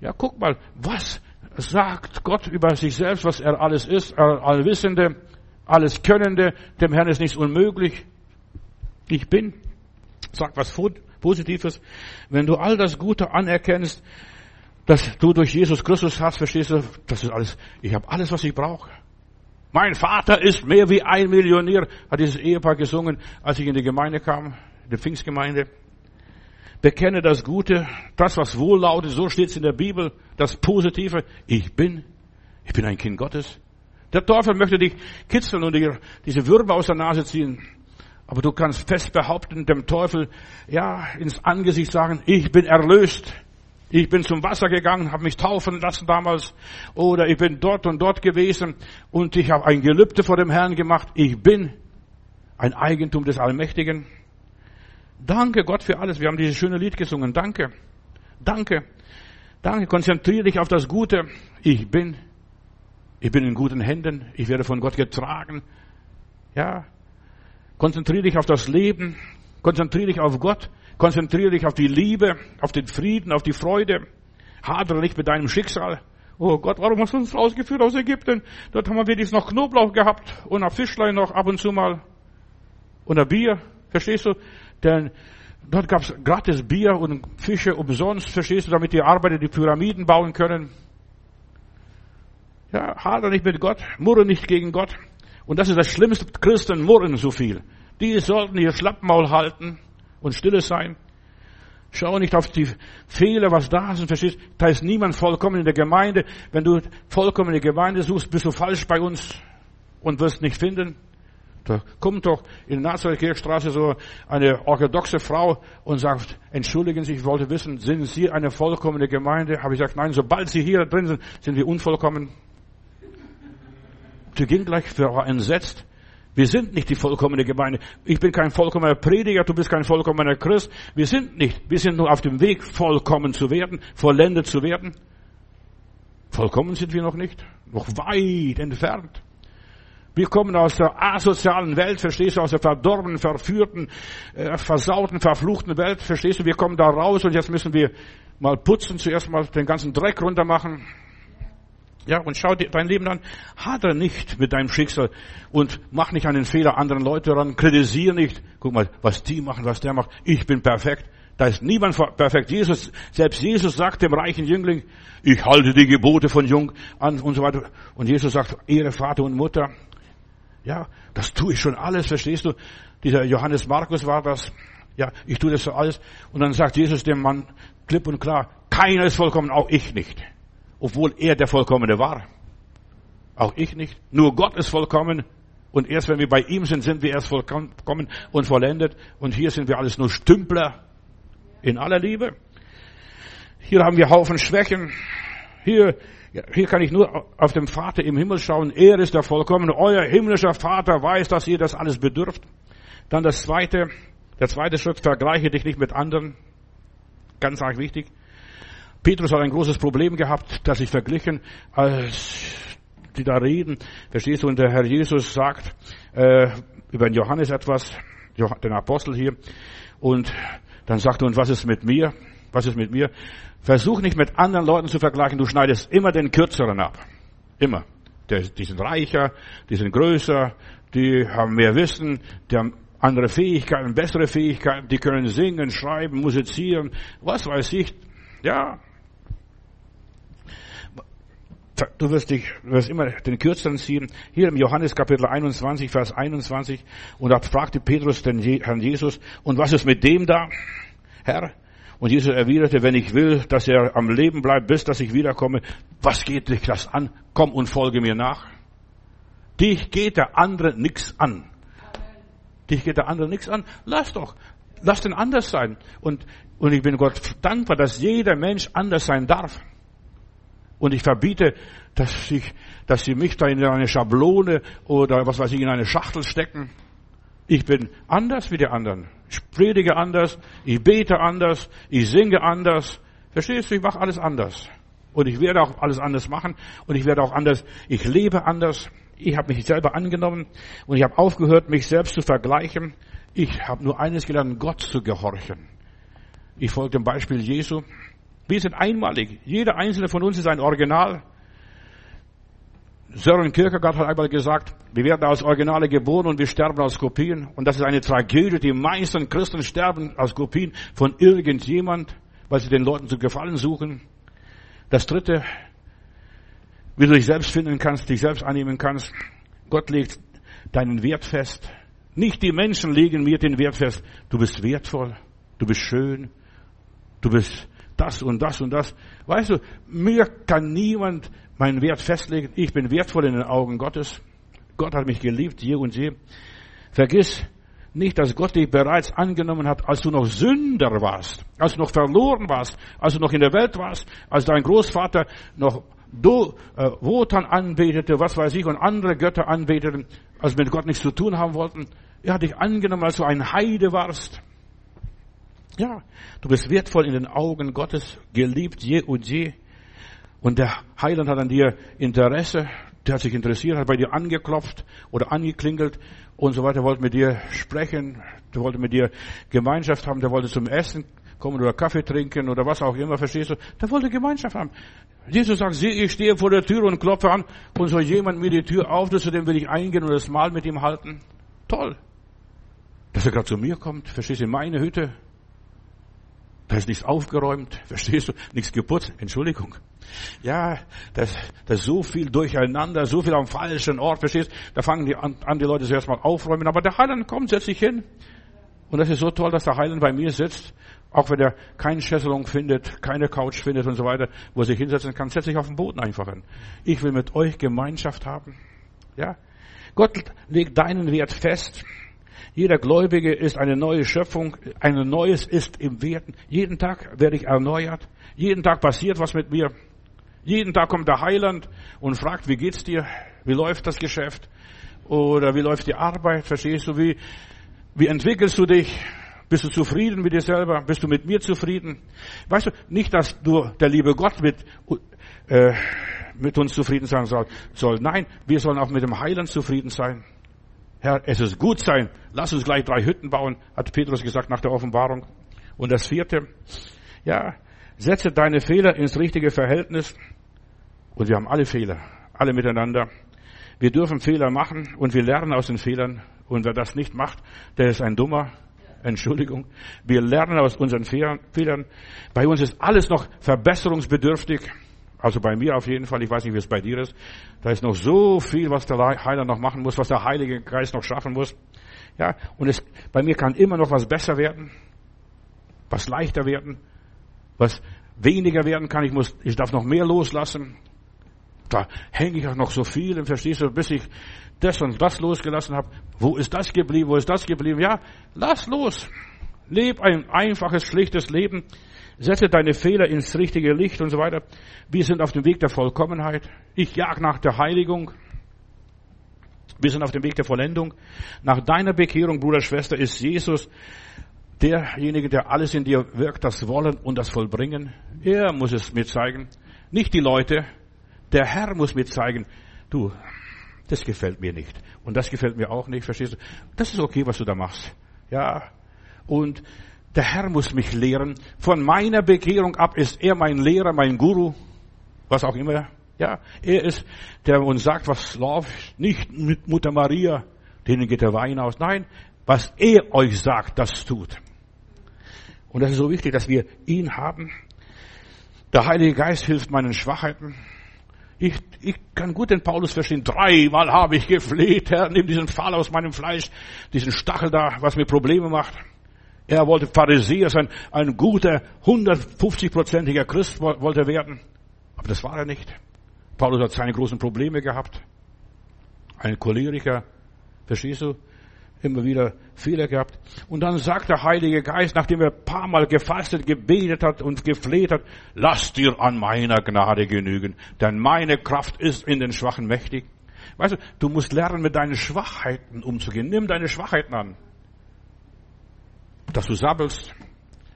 Ja, guck mal, was sagt Gott über sich selbst, was er alles ist, allwissende, alles Könnende, dem Herrn ist nichts unmöglich. Ich bin, sag was Positives. Wenn du all das Gute anerkennst, dass du durch Jesus Christus hast, verstehst du, das ist alles, ich habe alles, was ich brauche. Mein Vater ist mehr wie ein Millionär, hat dieses Ehepaar gesungen, als ich in die Gemeinde kam, die Pfingstgemeinde. Bekenne das Gute, das, was wohllautet, so steht es in der Bibel, das Positive. Ich bin, ich bin ein Kind Gottes. Der Teufel möchte dich kitzeln und dir diese Würmer aus der Nase ziehen. Aber du kannst fest behaupten, dem Teufel, ja, ins Angesicht sagen, ich bin erlöst. Ich bin zum Wasser gegangen, habe mich taufen lassen damals. Oder ich bin dort und dort gewesen und ich habe ein Gelübde vor dem Herrn gemacht. Ich bin ein Eigentum des Allmächtigen. Danke Gott für alles. Wir haben dieses schöne Lied gesungen. Danke. Danke. Danke. Konzentriere dich auf das Gute. Ich bin. Ich bin in guten Händen. Ich werde von Gott getragen. Ja. Konzentriere dich auf das Leben. Konzentriere dich auf Gott. Konzentriere dich auf die Liebe, auf den Frieden, auf die Freude. Hadere nicht mit deinem Schicksal Oh Gott, warum hast du uns rausgeführt aus Ägypten? Dort haben wir wenigstens noch Knoblauch gehabt und ein Fischlein noch ab und zu mal. Und ein Bier. Verstehst du? Denn dort gab es gratis Bier und Fische umsonst. Verstehst du? Damit die Arbeiter die Pyramiden bauen können. Ja, hader nicht mit Gott. Murre nicht gegen Gott. Und das ist das Schlimmste. Christen murren so viel. Die sollten ihr Schlappmaul halten und stille sein. Schau nicht auf die Fehler, was da ist, verstehst? Da ist niemand vollkommen in der Gemeinde. Wenn du vollkommen in der Gemeinde suchst, bist du falsch bei uns und wirst nicht finden. Da kommt doch in der Nazareth-Kirchstraße so eine orthodoxe Frau und sagt, entschuldigen Sie, ich wollte wissen, sind Sie eine vollkommene Gemeinde? Habe ich gesagt, nein, sobald Sie hier drin sind, sind wir unvollkommen. Sie ging gleich, war entsetzt. Wir sind nicht die vollkommene Gemeinde. Ich bin kein vollkommener Prediger, du bist kein vollkommener Christ. Wir sind nicht. Wir sind nur auf dem Weg, vollkommen zu werden, vollendet zu werden. Vollkommen sind wir noch nicht. Noch weit entfernt. Wir kommen aus der asozialen Welt, verstehst du, aus der verdorbenen, verführten, äh, versauten, verfluchten Welt, verstehst du, wir kommen da raus und jetzt müssen wir mal putzen, zuerst mal den ganzen Dreck runter machen, ja, und schau dir dein Leben an. Hader nicht mit deinem Schicksal und mach nicht den Fehler anderen Leute ran. Kritisiere nicht. Guck mal, was die machen, was der macht. Ich bin perfekt. Da ist niemand perfekt. Jesus, selbst Jesus sagt dem reichen Jüngling, ich halte die Gebote von Jung an und so weiter. Und Jesus sagt, Ehre Vater und Mutter. Ja, das tue ich schon alles, verstehst du? Dieser Johannes Markus war das. Ja, ich tue das so alles. Und dann sagt Jesus dem Mann klipp und klar, keiner ist vollkommen, auch ich nicht obwohl er der Vollkommene war. Auch ich nicht. Nur Gott ist vollkommen. Und erst wenn wir bei ihm sind, sind wir erst vollkommen und vollendet. Und hier sind wir alles nur Stümpler in aller Liebe. Hier haben wir Haufen Schwächen. Hier, hier kann ich nur auf den Vater im Himmel schauen. Er ist der Vollkommene. Euer himmlischer Vater weiß, dass ihr das alles bedürft. Dann das zweite, der zweite Schritt, vergleiche dich nicht mit anderen. Ganz arg wichtig. Petrus hat ein großes Problem gehabt, das sich verglichen, als die da reden. Verstehst du? Und der Herr Jesus sagt äh, über den Johannes etwas, den Apostel hier. Und dann sagt er, und was ist mit mir? Was ist mit mir? Versuch nicht mit anderen Leuten zu vergleichen. Du schneidest immer den Kürzeren ab. Immer. Die sind reicher, die sind größer, die haben mehr Wissen, die haben andere Fähigkeiten, bessere Fähigkeiten, die können singen, schreiben, musizieren, was weiß ich. Ja, du wirst dich, du wirst immer den Kürzeren ziehen. Hier im Johannes Kapitel 21, Vers 21, und da fragte Petrus den Herrn Jesus, und was ist mit dem da, Herr? Und Jesus erwiderte, wenn ich will, dass er am Leben bleibt, bis dass ich wiederkomme, was geht dich das an? Komm und folge mir nach. Dich geht der andere nix an. Dich geht der andere nix an. Lass doch. Lass den anders sein. Und, und ich bin Gott dankbar, dass jeder Mensch anders sein darf. Und ich verbiete, dass, ich, dass sie mich da in eine Schablone oder was weiß ich, in eine Schachtel stecken. Ich bin anders wie die anderen. Ich predige anders, ich bete anders, ich singe anders. Verstehst du? Ich mache alles anders. Und ich werde auch alles anders machen. Und ich werde auch anders, ich lebe anders. Ich habe mich selber angenommen und ich habe aufgehört, mich selbst zu vergleichen. Ich habe nur eines gelernt, Gott zu gehorchen. Ich folge dem Beispiel Jesu. Wir sind einmalig. Jeder einzelne von uns ist ein Original. Sören Kierkegaard hat einmal gesagt, wir werden als Originale geboren und wir sterben als Kopien. Und das ist eine Tragödie. Die meisten Christen sterben als Kopien von irgendjemand, weil sie den Leuten zu gefallen suchen. Das dritte, wie du dich selbst finden kannst, dich selbst annehmen kannst. Gott legt deinen Wert fest. Nicht die Menschen legen mir den Wert fest. Du bist wertvoll. Du bist schön. Du bist das und das und das. Weißt du, mir kann niemand meinen Wert festlegen. Ich bin wertvoll in den Augen Gottes. Gott hat mich geliebt, je und je. Vergiss nicht, dass Gott dich bereits angenommen hat, als du noch Sünder warst, als du noch verloren warst, als du noch in der Welt warst, als dein Großvater noch Do, äh, Wotan anbetete, was weiß ich, und andere Götter anbeteten, als mit Gott nichts zu tun haben wollten. Er hat dich angenommen, als du ein Heide warst. Ja, du bist wertvoll in den Augen Gottes, geliebt je und je. Und der Heiland hat an dir Interesse, der hat sich interessiert, hat bei dir angeklopft oder angeklingelt und so weiter, wollte mit dir sprechen, der wollte mit dir Gemeinschaft haben, der wollte zum Essen kommen oder Kaffee trinken oder was auch immer, verstehst du? Der wollte Gemeinschaft haben. Jesus sagt, sieh, ich stehe vor der Tür und klopfe an und soll jemand mir die Tür aufdrücken, zu dem will ich eingehen und das Mahl mit ihm halten. Toll. Dass er gerade zu mir kommt, verstehst du, in meine Hütte. Da ist nichts aufgeräumt, verstehst du? Nichts geputzt, Entschuldigung. Ja, das ist so viel durcheinander, so viel am falschen Ort, verstehst du? Da fangen die an, an die Leute zuerst mal aufräumen, aber der Heiland kommt, setzt sich hin. Und das ist so toll, dass der Heiland bei mir sitzt, auch wenn er keine Schässelung findet, keine Couch findet und so weiter, wo er sich hinsetzen kann, setzt sich auf den Boden einfach hin. Ich will mit euch Gemeinschaft haben. Ja? Gott legt deinen Wert fest. Jeder Gläubige ist eine neue Schöpfung, ein Neues ist im Werten. Jeden Tag werde ich erneuert. Jeden Tag passiert was mit mir. Jeden Tag kommt der Heiland und fragt, wie geht's dir? Wie läuft das Geschäft? Oder wie läuft die Arbeit? Verstehst du, wie, wie entwickelst du dich? Bist du zufrieden mit dir selber? Bist du mit mir zufrieden? Weißt du, nicht, dass nur der liebe Gott mit, äh, mit uns zufrieden sein soll. Nein, wir sollen auch mit dem Heiland zufrieden sein. Herr, es ist gut sein. Lass uns gleich drei Hütten bauen, hat Petrus gesagt nach der Offenbarung. Und das vierte, ja, setze deine Fehler ins richtige Verhältnis. Und wir haben alle Fehler, alle miteinander. Wir dürfen Fehler machen und wir lernen aus den Fehlern. Und wer das nicht macht, der ist ein Dummer. Entschuldigung. Wir lernen aus unseren Fehlern. Bei uns ist alles noch verbesserungsbedürftig. Also bei mir auf jeden Fall. Ich weiß nicht, wie es bei dir ist. Da ist noch so viel, was der Heiler noch machen muss, was der Heilige Geist noch schaffen muss. Ja, und es, bei mir kann immer noch was besser werden, was leichter werden, was weniger werden kann. Ich muss, ich darf noch mehr loslassen. Da hänge ich auch noch so viel, verstehst du, bis ich das und das losgelassen habe. Wo ist das geblieben? Wo ist das geblieben? Ja, lass los. Leb ein einfaches, schlichtes Leben. Setze deine Fehler ins richtige Licht und so weiter. Wir sind auf dem Weg der Vollkommenheit. Ich jag nach der Heiligung. Wir sind auf dem Weg der Vollendung. Nach deiner Bekehrung, Bruder, Schwester, ist Jesus derjenige, der alles in dir wirkt, das Wollen und das Vollbringen. Er muss es mir zeigen. Nicht die Leute. Der Herr muss mir zeigen. Du, das gefällt mir nicht. Und das gefällt mir auch nicht, verstehst du? Das ist okay, was du da machst. Ja. Und der Herr muss mich lehren. Von meiner Bekehrung ab ist er mein Lehrer, mein Guru, was auch immer. Ja, er ist, der uns sagt, was läuft. Nicht mit Mutter Maria, denen geht der Wein aus. Nein, was er euch sagt, das tut. Und das ist so wichtig, dass wir ihn haben. Der Heilige Geist hilft meinen Schwachheiten. Ich, ich kann gut den Paulus verstehen. Dreimal habe ich gefleht, Herr, nimm diesen Pfahl aus meinem Fleisch, diesen Stachel da, was mir Probleme macht. Er wollte Pharisäer sein, ein guter, 150-prozentiger Christ wollte werden. Aber das war er nicht. Paulus hat seine großen Probleme gehabt. Ein Choleriker, verstehst du? Immer wieder Fehler gehabt. Und dann sagt der Heilige Geist, nachdem er ein paar Mal gefastet, gebetet hat und gefleht hat, lass dir an meiner Gnade genügen, denn meine Kraft ist in den Schwachen mächtig. Weißt du, du musst lernen, mit deinen Schwachheiten umzugehen. Nimm deine Schwachheiten an dass du sabbelst,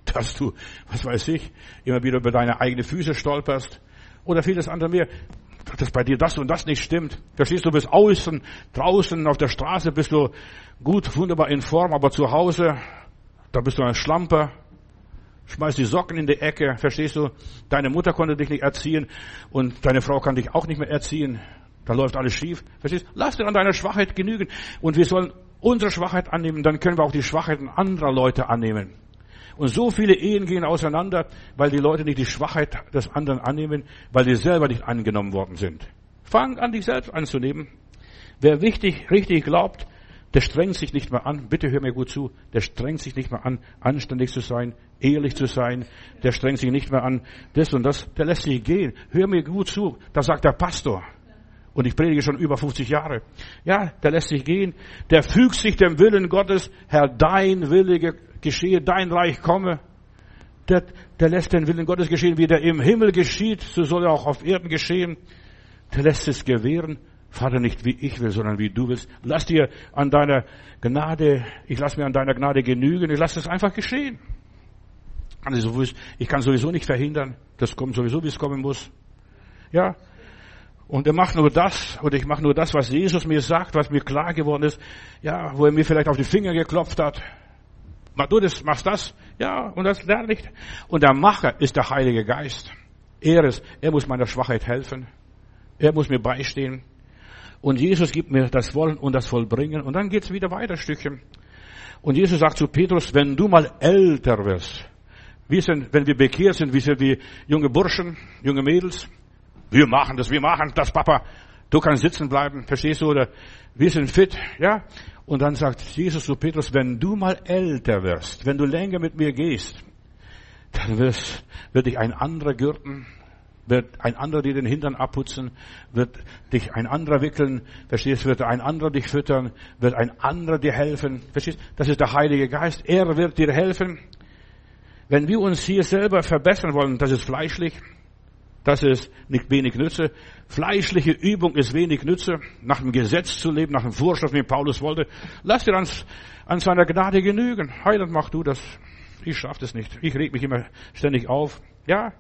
dass du, was weiß ich, immer wieder über deine eigenen Füße stolperst oder vieles andere mehr, dass bei dir das und das nicht stimmt. Verstehst du, bist außen, draußen auf der Straße bist du gut, wunderbar in Form, aber zu Hause, da bist du ein Schlamper, schmeißt die Socken in die Ecke, verstehst du? Deine Mutter konnte dich nicht erziehen und deine Frau kann dich auch nicht mehr erziehen. Da läuft alles schief. Verstehst? Lass dir an deiner Schwachheit genügen. Und wir sollen unsere Schwachheit annehmen, dann können wir auch die Schwachheiten anderer Leute annehmen. Und so viele Ehen gehen auseinander, weil die Leute nicht die Schwachheit des anderen annehmen, weil die selber nicht angenommen worden sind. Fang an, dich selbst anzunehmen. Wer wichtig, richtig glaubt, der strengt sich nicht mehr an, bitte hör mir gut zu, der strengt sich nicht mehr an, anständig zu sein, ehrlich zu sein, der strengt sich nicht mehr an, das und das, der lässt sich gehen. Hör mir gut zu, das sagt der Pastor. Und ich predige schon über 50 Jahre. Ja, der lässt sich gehen. Der fügt sich dem Willen Gottes. Herr, dein Wille geschehe, dein Reich komme. Der, der lässt den Willen Gottes geschehen, wie der im Himmel geschieht, so soll er auch auf Erden geschehen. Der lässt es gewähren. Vater, nicht wie ich will, sondern wie du willst. Lass dir an deiner Gnade, ich lass mir an deiner Gnade genügen, ich lass es einfach geschehen. Also, ich kann sowieso nicht verhindern, das kommt sowieso, wie es kommen muss. Ja, und er macht nur das, oder ich mache nur das, was Jesus mir sagt, was mir klar geworden ist, ja, wo er mir vielleicht auf die Finger geklopft hat. mach du das, machst das. Ja, und das lerne ich. Und der Macher ist der Heilige Geist. Er ist, er muss meiner Schwachheit helfen. Er muss mir beistehen. Und Jesus gibt mir das Wollen und das Vollbringen. Und dann geht's wieder weiter Stückchen. Und Jesus sagt zu Petrus, wenn du mal älter wirst, wir sind, wenn wir bekehrt sind, wir sind wie junge Burschen, junge Mädels. Wir machen das, wir machen das, Papa. Du kannst sitzen bleiben, verstehst du? Oder wir sind fit, ja? Und dann sagt Jesus zu Petrus, wenn du mal älter wirst, wenn du länger mit mir gehst, dann wirst, wird dich ein anderer gürten, wird ein anderer dir den Hintern abputzen, wird dich ein anderer wickeln, verstehst, wird ein anderer dich füttern, wird ein anderer dir helfen, verstehst, das ist der Heilige Geist, er wird dir helfen. Wenn wir uns hier selber verbessern wollen, das ist fleischlich, das ist nicht wenig Nütze. Fleischliche Übung ist wenig Nütze. Nach dem Gesetz zu leben, nach dem Vorschrift, wie Paulus wollte. Lass dir an, an seiner Gnade genügen. Heiland, mach du das. Ich schaff das nicht. Ich reg mich immer ständig auf. Ja,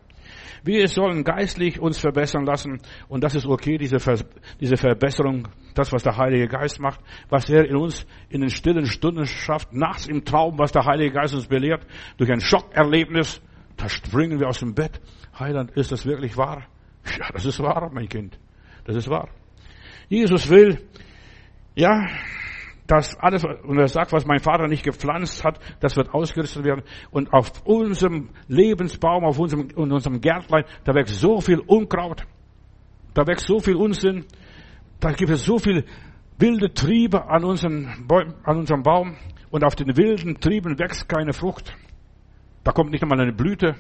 wir sollen geistlich uns verbessern lassen. Und das ist okay, diese, Ver diese Verbesserung, das, was der Heilige Geist macht, was er in uns in den stillen Stunden schafft, nachts im Traum, was der Heilige Geist uns belehrt, durch ein Schockerlebnis, da springen wir aus dem Bett. Heiland, ist das wirklich wahr? Ja, das ist wahr, mein Kind. Das ist wahr. Jesus will, ja, das alles, und er sagt, was mein Vater nicht gepflanzt hat, das wird ausgerüstet werden. Und auf unserem Lebensbaum, auf unserem, in unserem Gärtlein, da wächst so viel Unkraut. Da wächst so viel Unsinn. Da gibt es so viel wilde Triebe an, unseren Bäum, an unserem Baum. Und auf den wilden Trieben wächst keine Frucht. Da kommt nicht einmal eine Blüte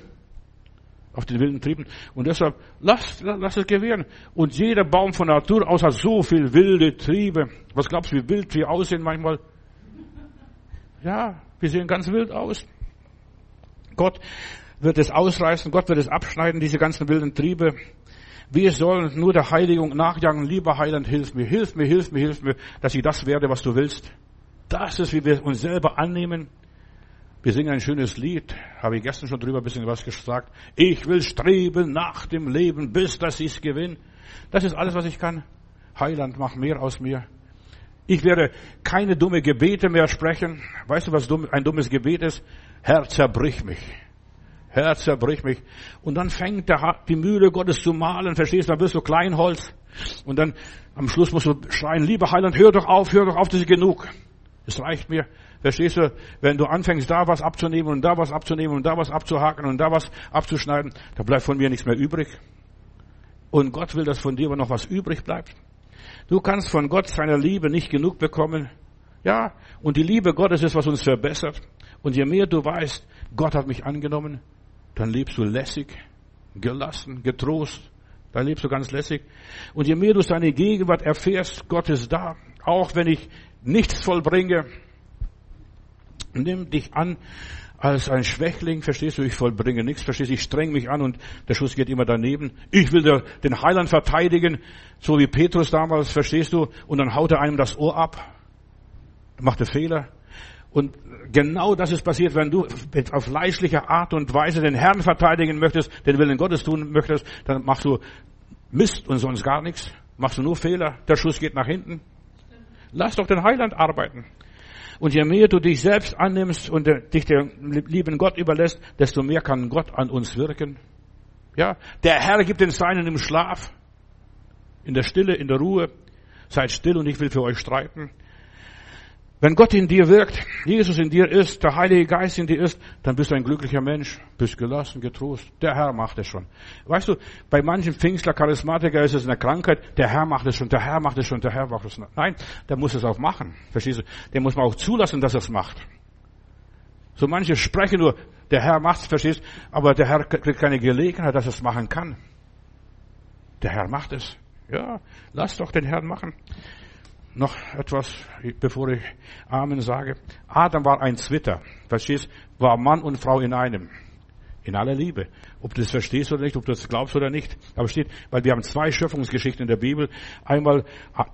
auf den wilden Trieben. Und deshalb, lass, lass es gewähren. Und jeder Baum von Natur aus hat so viel wilde Triebe. Was glaubst du, wie wild wir aussehen manchmal? Ja, wir sehen ganz wild aus. Gott wird es ausreißen, Gott wird es abschneiden, diese ganzen wilden Triebe. Wir sollen nur der Heiligung nachjagen. Lieber Heiland, hilf mir, hilf mir, hilf mir, hilf mir, dass ich das werde, was du willst. Das ist, wie wir uns selber annehmen. Wir singen ein schönes Lied, habe ich gestern schon drüber ein bisschen was gesagt. Ich will streben nach dem Leben, bis dass ich's gewinne. Das ist alles, was ich kann. Heiland, mach mehr aus mir. Ich werde keine dumme Gebete mehr sprechen. Weißt du, was ein dummes Gebet ist? Herr, zerbrich mich. Herr, zerbrich mich. Und dann fängt der, die Mühle Gottes zu malen, verstehst du? Dann wirst du Kleinholz. Und dann am Schluss musst du schreien, lieber Heiland, hör doch auf, hör doch auf, das ist genug. Es reicht mir. Verstehst du? Wenn du anfängst, da was abzunehmen und da was abzunehmen und da was abzuhaken und da was abzuschneiden, da bleibt von mir nichts mehr übrig. Und Gott will, dass von dir aber noch was übrig bleibt. Du kannst von Gott seiner Liebe nicht genug bekommen. Ja, und die Liebe Gottes ist, was uns verbessert. Und je mehr du weißt, Gott hat mich angenommen, dann lebst du lässig, gelassen, getrost. Dann lebst du ganz lässig. Und je mehr du seine Gegenwart erfährst, Gott ist da. Auch wenn ich nichts vollbringe, nimm dich an als ein Schwächling, verstehst du, ich vollbringe nichts, verstehst du, ich streng mich an und der Schuss geht immer daneben. Ich will den Heiland verteidigen, so wie Petrus damals, verstehst du, und dann haut er einem das Ohr ab, macht er Fehler. Und genau das ist passiert, wenn du auf fleischliche Art und Weise den Herrn verteidigen möchtest, den Willen Gottes tun möchtest, dann machst du Mist und sonst gar nichts. Machst du nur Fehler, der Schuss geht nach hinten. Lass doch den Heiland arbeiten. Und je mehr du dich selbst annimmst und dich dem lieben Gott überlässt, desto mehr kann Gott an uns wirken. Ja, der Herr gibt den Seinen im Schlaf, in der Stille, in der Ruhe. Seid still und ich will für euch streiten. Wenn Gott in dir wirkt, Jesus in dir ist, der Heilige Geist in dir ist, dann bist du ein glücklicher Mensch, bist gelassen, getrost. Der Herr macht es schon. Weißt du, bei manchen Pfingstler, Charismatiker ist es eine Krankheit, der Herr macht es schon, der Herr macht es schon, der Herr macht es schon. Nein, der muss es auch machen. Verstehst du? Der muss man auch zulassen, dass er es macht. So manche sprechen nur, der Herr macht es, verstehst du? Aber der Herr kriegt keine Gelegenheit, dass er es machen kann. Der Herr macht es. Ja, lass doch den Herrn machen noch etwas, bevor ich Amen sage. Adam war ein Zwitter. Verstehst? War Mann und Frau in einem. In aller Liebe. Ob du das verstehst oder nicht, ob du das glaubst oder nicht. Aber steht, weil wir haben zwei Schöpfungsgeschichten in der Bibel. Einmal,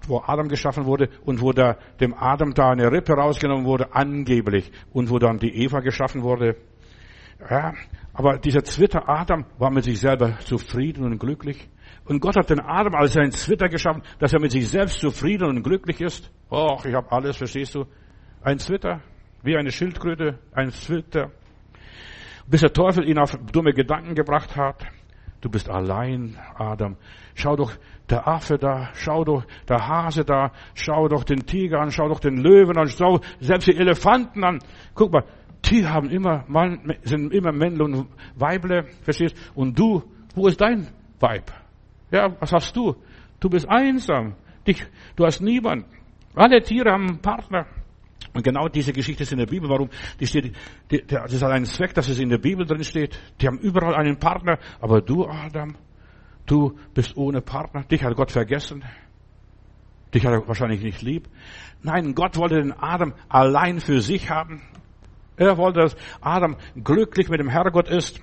wo Adam geschaffen wurde und wo da, dem Adam da eine Rippe rausgenommen wurde, angeblich. Und wo dann die Eva geschaffen wurde. Ja, aber dieser Zwitter Adam war mit sich selber zufrieden und glücklich. Und Gott hat den Adam als ein Zwitter geschaffen, dass er mit sich selbst zufrieden und glücklich ist. Och, ich habe alles, verstehst du? Ein Zwitter. wie eine Schildkröte, ein Zwitter. Bis der Teufel ihn auf dumme Gedanken gebracht hat. Du bist allein, Adam. Schau doch der Affe da, schau doch der Hase da, schau doch den Tiger an, schau doch den Löwen an, schau selbst die Elefanten an. Guck mal, die haben immer, sind immer Männle und Weible, verstehst? Und du, wo ist dein Weib? Ja, was hast du? Du bist einsam. Dich, du hast niemand. Alle Tiere haben einen Partner. Und genau diese Geschichte ist in der Bibel. Warum? Die steht, die, das ist ein Zweck, dass es in der Bibel drin steht. Die haben überall einen Partner. Aber du, Adam, du bist ohne Partner. Dich hat Gott vergessen. Dich hat er wahrscheinlich nicht lieb. Nein, Gott wollte den Adam allein für sich haben. Er wollte, dass Adam glücklich mit dem Herrgott ist.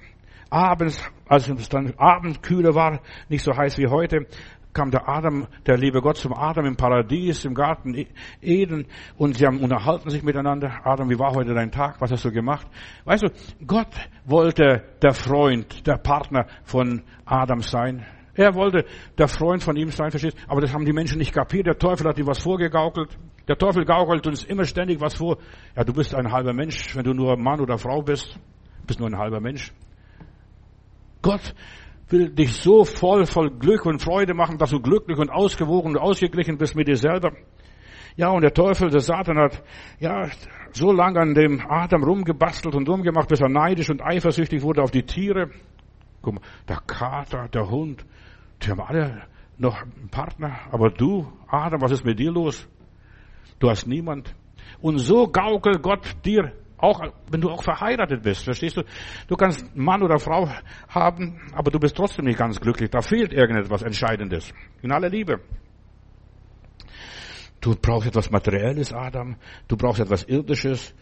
Abends, als es dann Abendkühle war, nicht so heiß wie heute, kam der Adam, der liebe Gott zum Adam im Paradies, im Garten e- Eden und sie haben unterhalten sich miteinander. Adam, wie war heute dein Tag? Was hast du gemacht? Weißt du, Gott wollte der Freund, der Partner von Adam sein. Er wollte der Freund von ihm sein, verstehst? Aber das haben die Menschen nicht kapiert. Der Teufel hat ihm was vorgegaukelt. Der Teufel gaukelt uns immer ständig was vor. Ja, du bist ein halber Mensch, wenn du nur Mann oder Frau bist. Bist nur ein halber Mensch. Gott will dich so voll, voll Glück und Freude machen, dass du glücklich und ausgewogen und ausgeglichen bist mit dir selber. Ja, und der Teufel, der Satan hat, ja, so lange an dem Adam rumgebastelt und rumgemacht, bis er neidisch und eifersüchtig wurde auf die Tiere. Guck mal, der Kater, der Hund, die haben alle noch einen Partner. Aber du, Adam, was ist mit dir los? Du hast niemand. Und so gaukelt Gott dir auch wenn du auch verheiratet bist, verstehst du? Du kannst Mann oder Frau haben, aber du bist trotzdem nicht ganz glücklich. Da fehlt irgendetwas Entscheidendes. In aller Liebe. Du brauchst etwas Materielles, Adam. Du brauchst etwas Irdisches.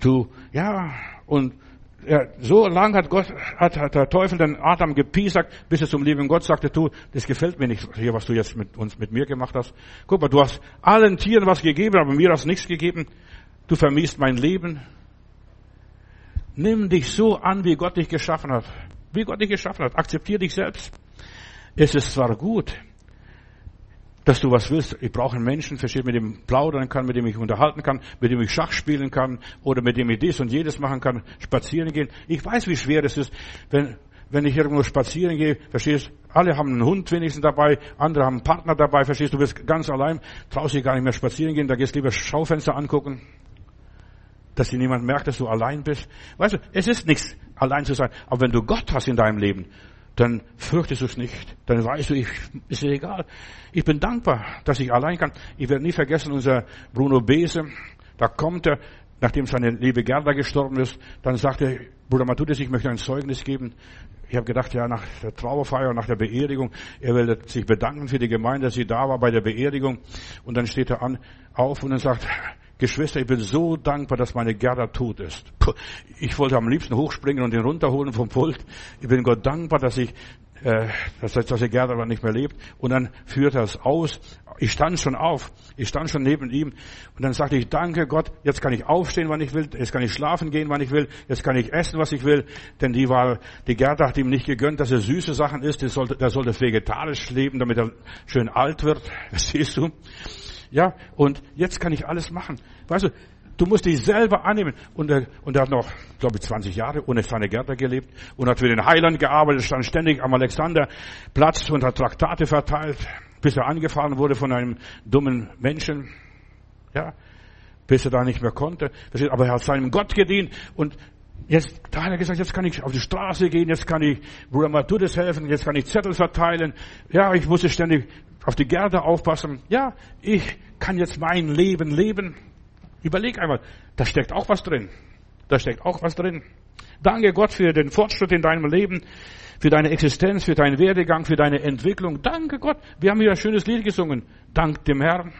Du, ja, und ja, so lang hat Gott, hat, hat der Teufel den Adam gepiesackt, bis er zum lieben Gott sagte, du, das gefällt mir nicht, hier, was du jetzt mit uns, mit mir gemacht hast. Guck mal, du hast allen Tieren was gegeben, aber mir hast nichts gegeben. Du vermisst mein Leben. Nimm dich so an, wie Gott dich geschaffen hat. Wie Gott dich geschaffen hat. Akzeptier dich selbst. Es ist zwar gut, dass du was willst. Ich brauche einen Menschen, versteht, mit dem plaudern kann, mit dem ich unterhalten kann, mit dem ich Schach spielen kann oder mit dem ich dies und jedes machen kann, spazieren gehen. Ich weiß, wie schwer es ist, wenn, wenn ich irgendwo spazieren gehe, verstehst, alle haben einen Hund wenigstens dabei, andere haben einen Partner dabei, verstehst, du bist ganz allein, traust dich gar nicht mehr spazieren gehen, da gehst lieber Schaufenster angucken dass dir niemand merkt, dass du allein bist. Weißt du, es ist nichts, allein zu sein. Aber wenn du Gott hast in deinem Leben, dann fürchtest du es nicht. Dann weißt du, ich, ist dir egal. Ich bin dankbar, dass ich allein kann. Ich werde nie vergessen, unser Bruno Bese, da kommt er, nachdem seine liebe Gerda gestorben ist, dann sagt er, Bruder Matthäus, ich möchte ein Zeugnis geben. Ich habe gedacht, ja, nach der Trauerfeier, nach der Beerdigung, er will sich bedanken für die Gemeinde, dass sie da war bei der Beerdigung. Und dann steht er an, auf und dann sagt, Geschwister, ich bin so dankbar, dass meine Gerda tot ist. Puh, ich wollte am liebsten hochspringen und ihn runterholen vom Pult. Ich bin Gott dankbar, dass ich, äh, dass, dass die Gerda aber nicht mehr lebt. Und dann führt er es aus. Ich stand schon auf. Ich stand schon neben ihm. Und dann sagte ich, danke Gott, jetzt kann ich aufstehen, wann ich will. Jetzt kann ich schlafen gehen, wann ich will. Jetzt kann ich essen, was ich will. Denn die war, die Gerda hat ihm nicht gegönnt, dass er süße Sachen isst. Der sollte, der sollte vegetarisch leben, damit er schön alt wird. Verstehst du? Ja, und jetzt kann ich alles machen. Weißt du, du musst dich selber annehmen. Und er, und er hat noch, glaube ich, 20 Jahre ohne seine Gärtner gelebt und hat für den Heiland gearbeitet, stand ständig am Alexanderplatz und hat Traktate verteilt, bis er angefahren wurde von einem dummen Menschen. Ja, bis er da nicht mehr konnte. Aber er hat seinem Gott gedient und Jetzt, da hat er gesagt, jetzt kann ich auf die Straße gehen, jetzt kann ich Bruder Matthäus helfen, jetzt kann ich Zettel verteilen. Ja, ich musste ständig auf die Gärte aufpassen. Ja, ich kann jetzt mein Leben leben. Überleg einmal, da steckt auch was drin. Da steckt auch was drin. Danke Gott für den Fortschritt in deinem Leben, für deine Existenz, für deinen Werdegang, für deine Entwicklung. Danke Gott. Wir haben hier ein schönes Lied gesungen. Dank dem Herrn.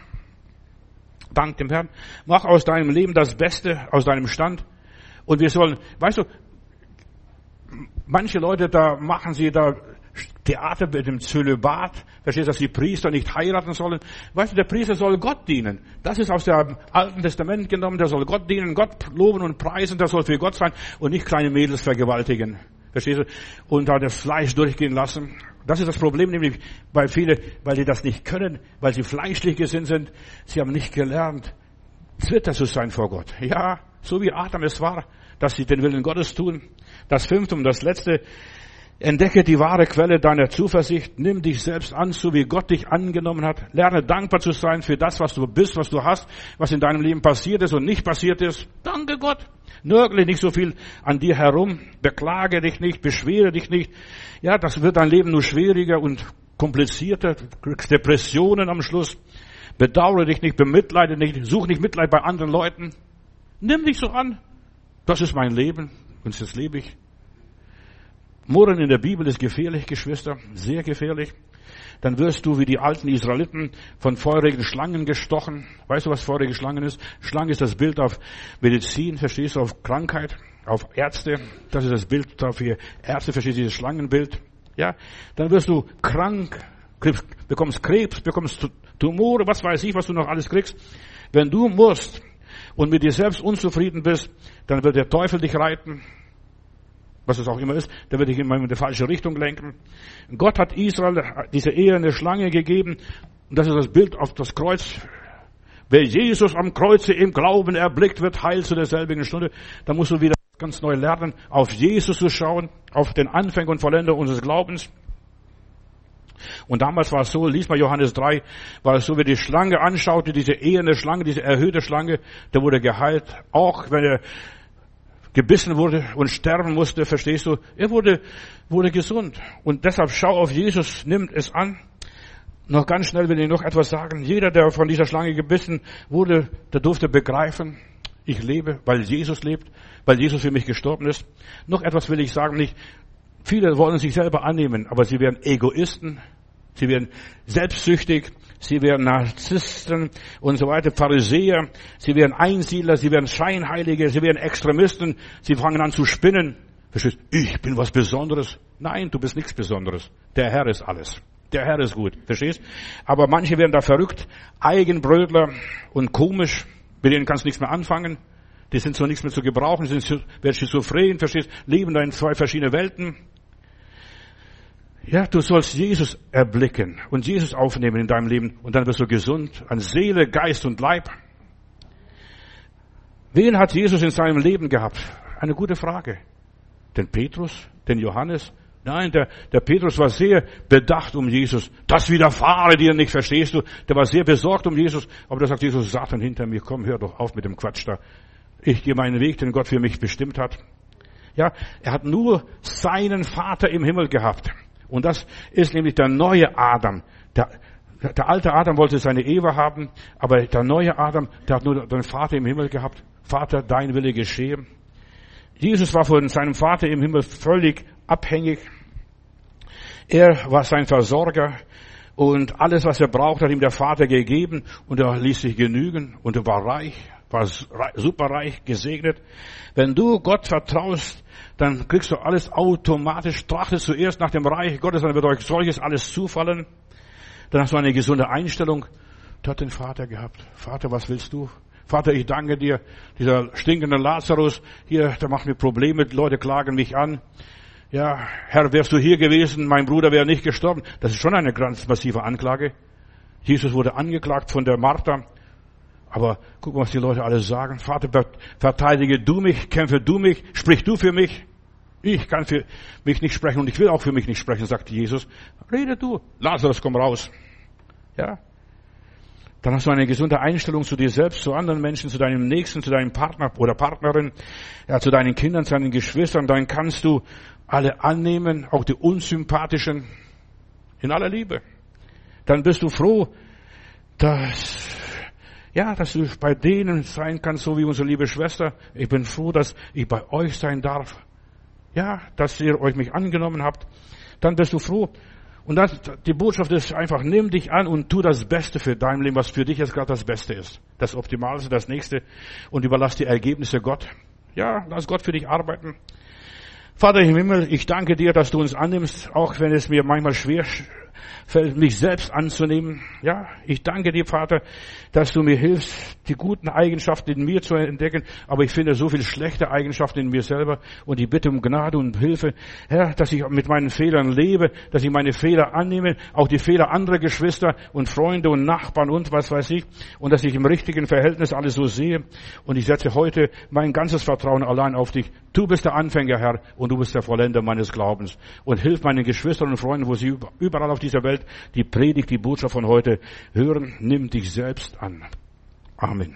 Dank dem Herrn. Mach aus deinem Leben das Beste, aus deinem Stand. Und wir sollen, weißt du, manche Leute, da machen sie da Theater mit dem Zölibat. Verstehst du, dass die Priester nicht heiraten sollen? Weißt du, der Priester soll Gott dienen. Das ist aus dem Alten Testament genommen. Der soll Gott dienen, Gott loben und preisen. Der soll für Gott sein und nicht kleine Mädels vergewaltigen. Verstehst du? Und da das Fleisch durchgehen lassen. Das ist das Problem nämlich bei vielen, weil die das nicht können, weil sie fleischlich gesinnt sind. Sie haben nicht gelernt, Zwitter zu sein vor Gott. Ja, so wie Adam es war, dass sie den Willen Gottes tun. Das fünfte und das letzte, Entdecke die wahre Quelle deiner Zuversicht. Nimm dich selbst an, so wie Gott dich angenommen hat. Lerne dankbar zu sein für das, was du bist, was du hast, was in deinem Leben passiert ist und nicht passiert ist. Danke Gott. Nörgle nicht so viel an dir herum. Beklage dich nicht, beschwere dich nicht. Ja, das wird dein Leben nur schwieriger und komplizierter. Du kriegst Depressionen am Schluss. Bedauere dich nicht, bemitleide nicht, such nicht Mitleid bei anderen Leuten. Nimm dich so an. Das ist mein Leben und das lebe ich. Murren in der Bibel ist gefährlich, Geschwister, sehr gefährlich. Dann wirst du wie die alten Israeliten von feurigen Schlangen gestochen. Weißt du, was feurige Schlangen ist? Schlange ist das Bild auf Medizin, verstehst du, auf Krankheit, auf Ärzte. Das ist das Bild dafür. Ärzte, verstehst du, dieses Schlangenbild. Ja, dann wirst du krank, bekommst Krebs, bekommst Tumore, was weiß ich, was du noch alles kriegst. Wenn du musst und mit dir selbst unzufrieden bist, dann wird der Teufel dich reiten, was es auch immer ist, der wird dich immer in die falsche Richtung lenken. Gott hat Israel diese eherne Schlange gegeben. Und das ist das Bild auf das Kreuz. Wer Jesus am Kreuze im Glauben erblickt, wird heil zu derselbigen Stunde. Da musst du wieder ganz neu lernen, auf Jesus zu schauen, auf den Anfänger und Vollender unseres Glaubens. Und damals war es so, lies mal Johannes 3, war es so, wie die Schlange anschaute, diese eherne Schlange, diese erhöhte Schlange, der wurde geheilt. Auch wenn er gebissen wurde und sterben musste, verstehst du? Er wurde, wurde gesund. Und deshalb schau auf Jesus, nimmt es an. Noch ganz schnell will ich noch etwas sagen. Jeder, der von dieser Schlange gebissen wurde, der durfte begreifen, ich lebe, weil Jesus lebt, weil Jesus für mich gestorben ist. Noch etwas will ich sagen, nicht, viele wollen sich selber annehmen, aber sie werden Egoisten, sie werden selbstsüchtig, sie werden Narzissten und so weiter, Pharisäer, sie werden Einsiedler, sie werden Scheinheilige, sie werden Extremisten, sie fangen an zu spinnen. Verstehst? Ich bin was Besonderes. Nein, du bist nichts Besonderes. Der Herr ist alles. Der Herr ist gut. Verstehst? Aber manche werden da verrückt, Eigenbrötler und komisch, mit denen kannst du nichts mehr anfangen. Die sind so nichts mehr zu gebrauchen, die sind, schizophren, verstehst? Leben da in zwei verschiedene Welten. Ja, du sollst Jesus erblicken und Jesus aufnehmen in deinem Leben und dann wirst du gesund an Seele, Geist und Leib. Wen hat Jesus in seinem Leben gehabt? Eine gute Frage. Den Petrus, den Johannes? Nein, der, der Petrus war sehr bedacht um Jesus. Das widerfahre dir nicht, verstehst du? Der war sehr besorgt um Jesus. Aber da sagt Jesus, Satan hinter mir, komm, hör doch auf mit dem Quatsch da. Ich gehe meinen Weg, den Gott für mich bestimmt hat. Ja, er hat nur seinen Vater im Himmel gehabt. Und das ist nämlich der neue Adam. Der, der alte Adam wollte seine Eva haben, aber der neue Adam, der hat nur den Vater im Himmel gehabt. Vater, dein Wille geschehe. Jesus war von seinem Vater im Himmel völlig abhängig. Er war sein Versorger und alles, was er braucht, hat ihm der Vater gegeben und er ließ sich genügen und er war reich, war superreich, gesegnet. Wenn du Gott vertraust, dann kriegst du alles automatisch. Trachtet zuerst nach dem Reich Gottes, dann wird euch solches alles zufallen. Dann hast du eine gesunde Einstellung. Du hat den Vater gehabt. Vater, was willst du? Vater, ich danke dir. Dieser stinkende Lazarus hier, der macht mir Probleme. Die Leute klagen mich an. Ja, Herr, wärst du hier gewesen, mein Bruder wäre nicht gestorben. Das ist schon eine ganz massive Anklage. Jesus wurde angeklagt von der Martha. Aber guck mal, was die Leute alles sagen. Vater, verteidige du mich, kämpfe du mich, sprich du für mich. Ich kann für mich nicht sprechen und ich will auch für mich nicht sprechen, sagt Jesus. Rede du. Lazarus, komm raus. Ja. Dann hast du eine gesunde Einstellung zu dir selbst, zu anderen Menschen, zu deinem Nächsten, zu deinem Partner oder Partnerin, ja, zu deinen Kindern, zu deinen Geschwistern. Dann kannst du alle annehmen, auch die unsympathischen, in aller Liebe. Dann bist du froh, dass ja, dass du bei denen sein kannst, so wie unsere liebe Schwester. Ich bin froh, dass ich bei euch sein darf. Ja, dass ihr euch mich angenommen habt. Dann bist du froh. Und das, die Botschaft ist einfach, nimm dich an und tu das Beste für dein Leben, was für dich jetzt gerade das Beste ist. Das Optimalste, das Nächste. Und überlass die Ergebnisse Gott. Ja, lass Gott für dich arbeiten. Vater im Himmel, ich danke dir, dass du uns annimmst, auch wenn es mir manchmal schwer fällt, mich selbst anzunehmen. Ja, ich danke dir, Vater, dass du mir hilfst, die guten Eigenschaften in mir zu entdecken. Aber ich finde so viele schlechte Eigenschaften in mir selber und die Bitte um Gnade und Hilfe, Herr, dass ich mit meinen Fehlern lebe, dass ich meine Fehler annehme, auch die Fehler anderer Geschwister und Freunde und Nachbarn und was weiß ich, und dass ich im richtigen Verhältnis alles so sehe. Und ich setze heute mein ganzes Vertrauen allein auf dich. Du bist der Anfänger, Herr, und du bist der Vollender meines Glaubens. Und hilf meinen Geschwistern und Freunden, wo sie überall auf dieser Welt die Predigt, die Botschaft von heute hören. Nimm dich selbst an. Amen.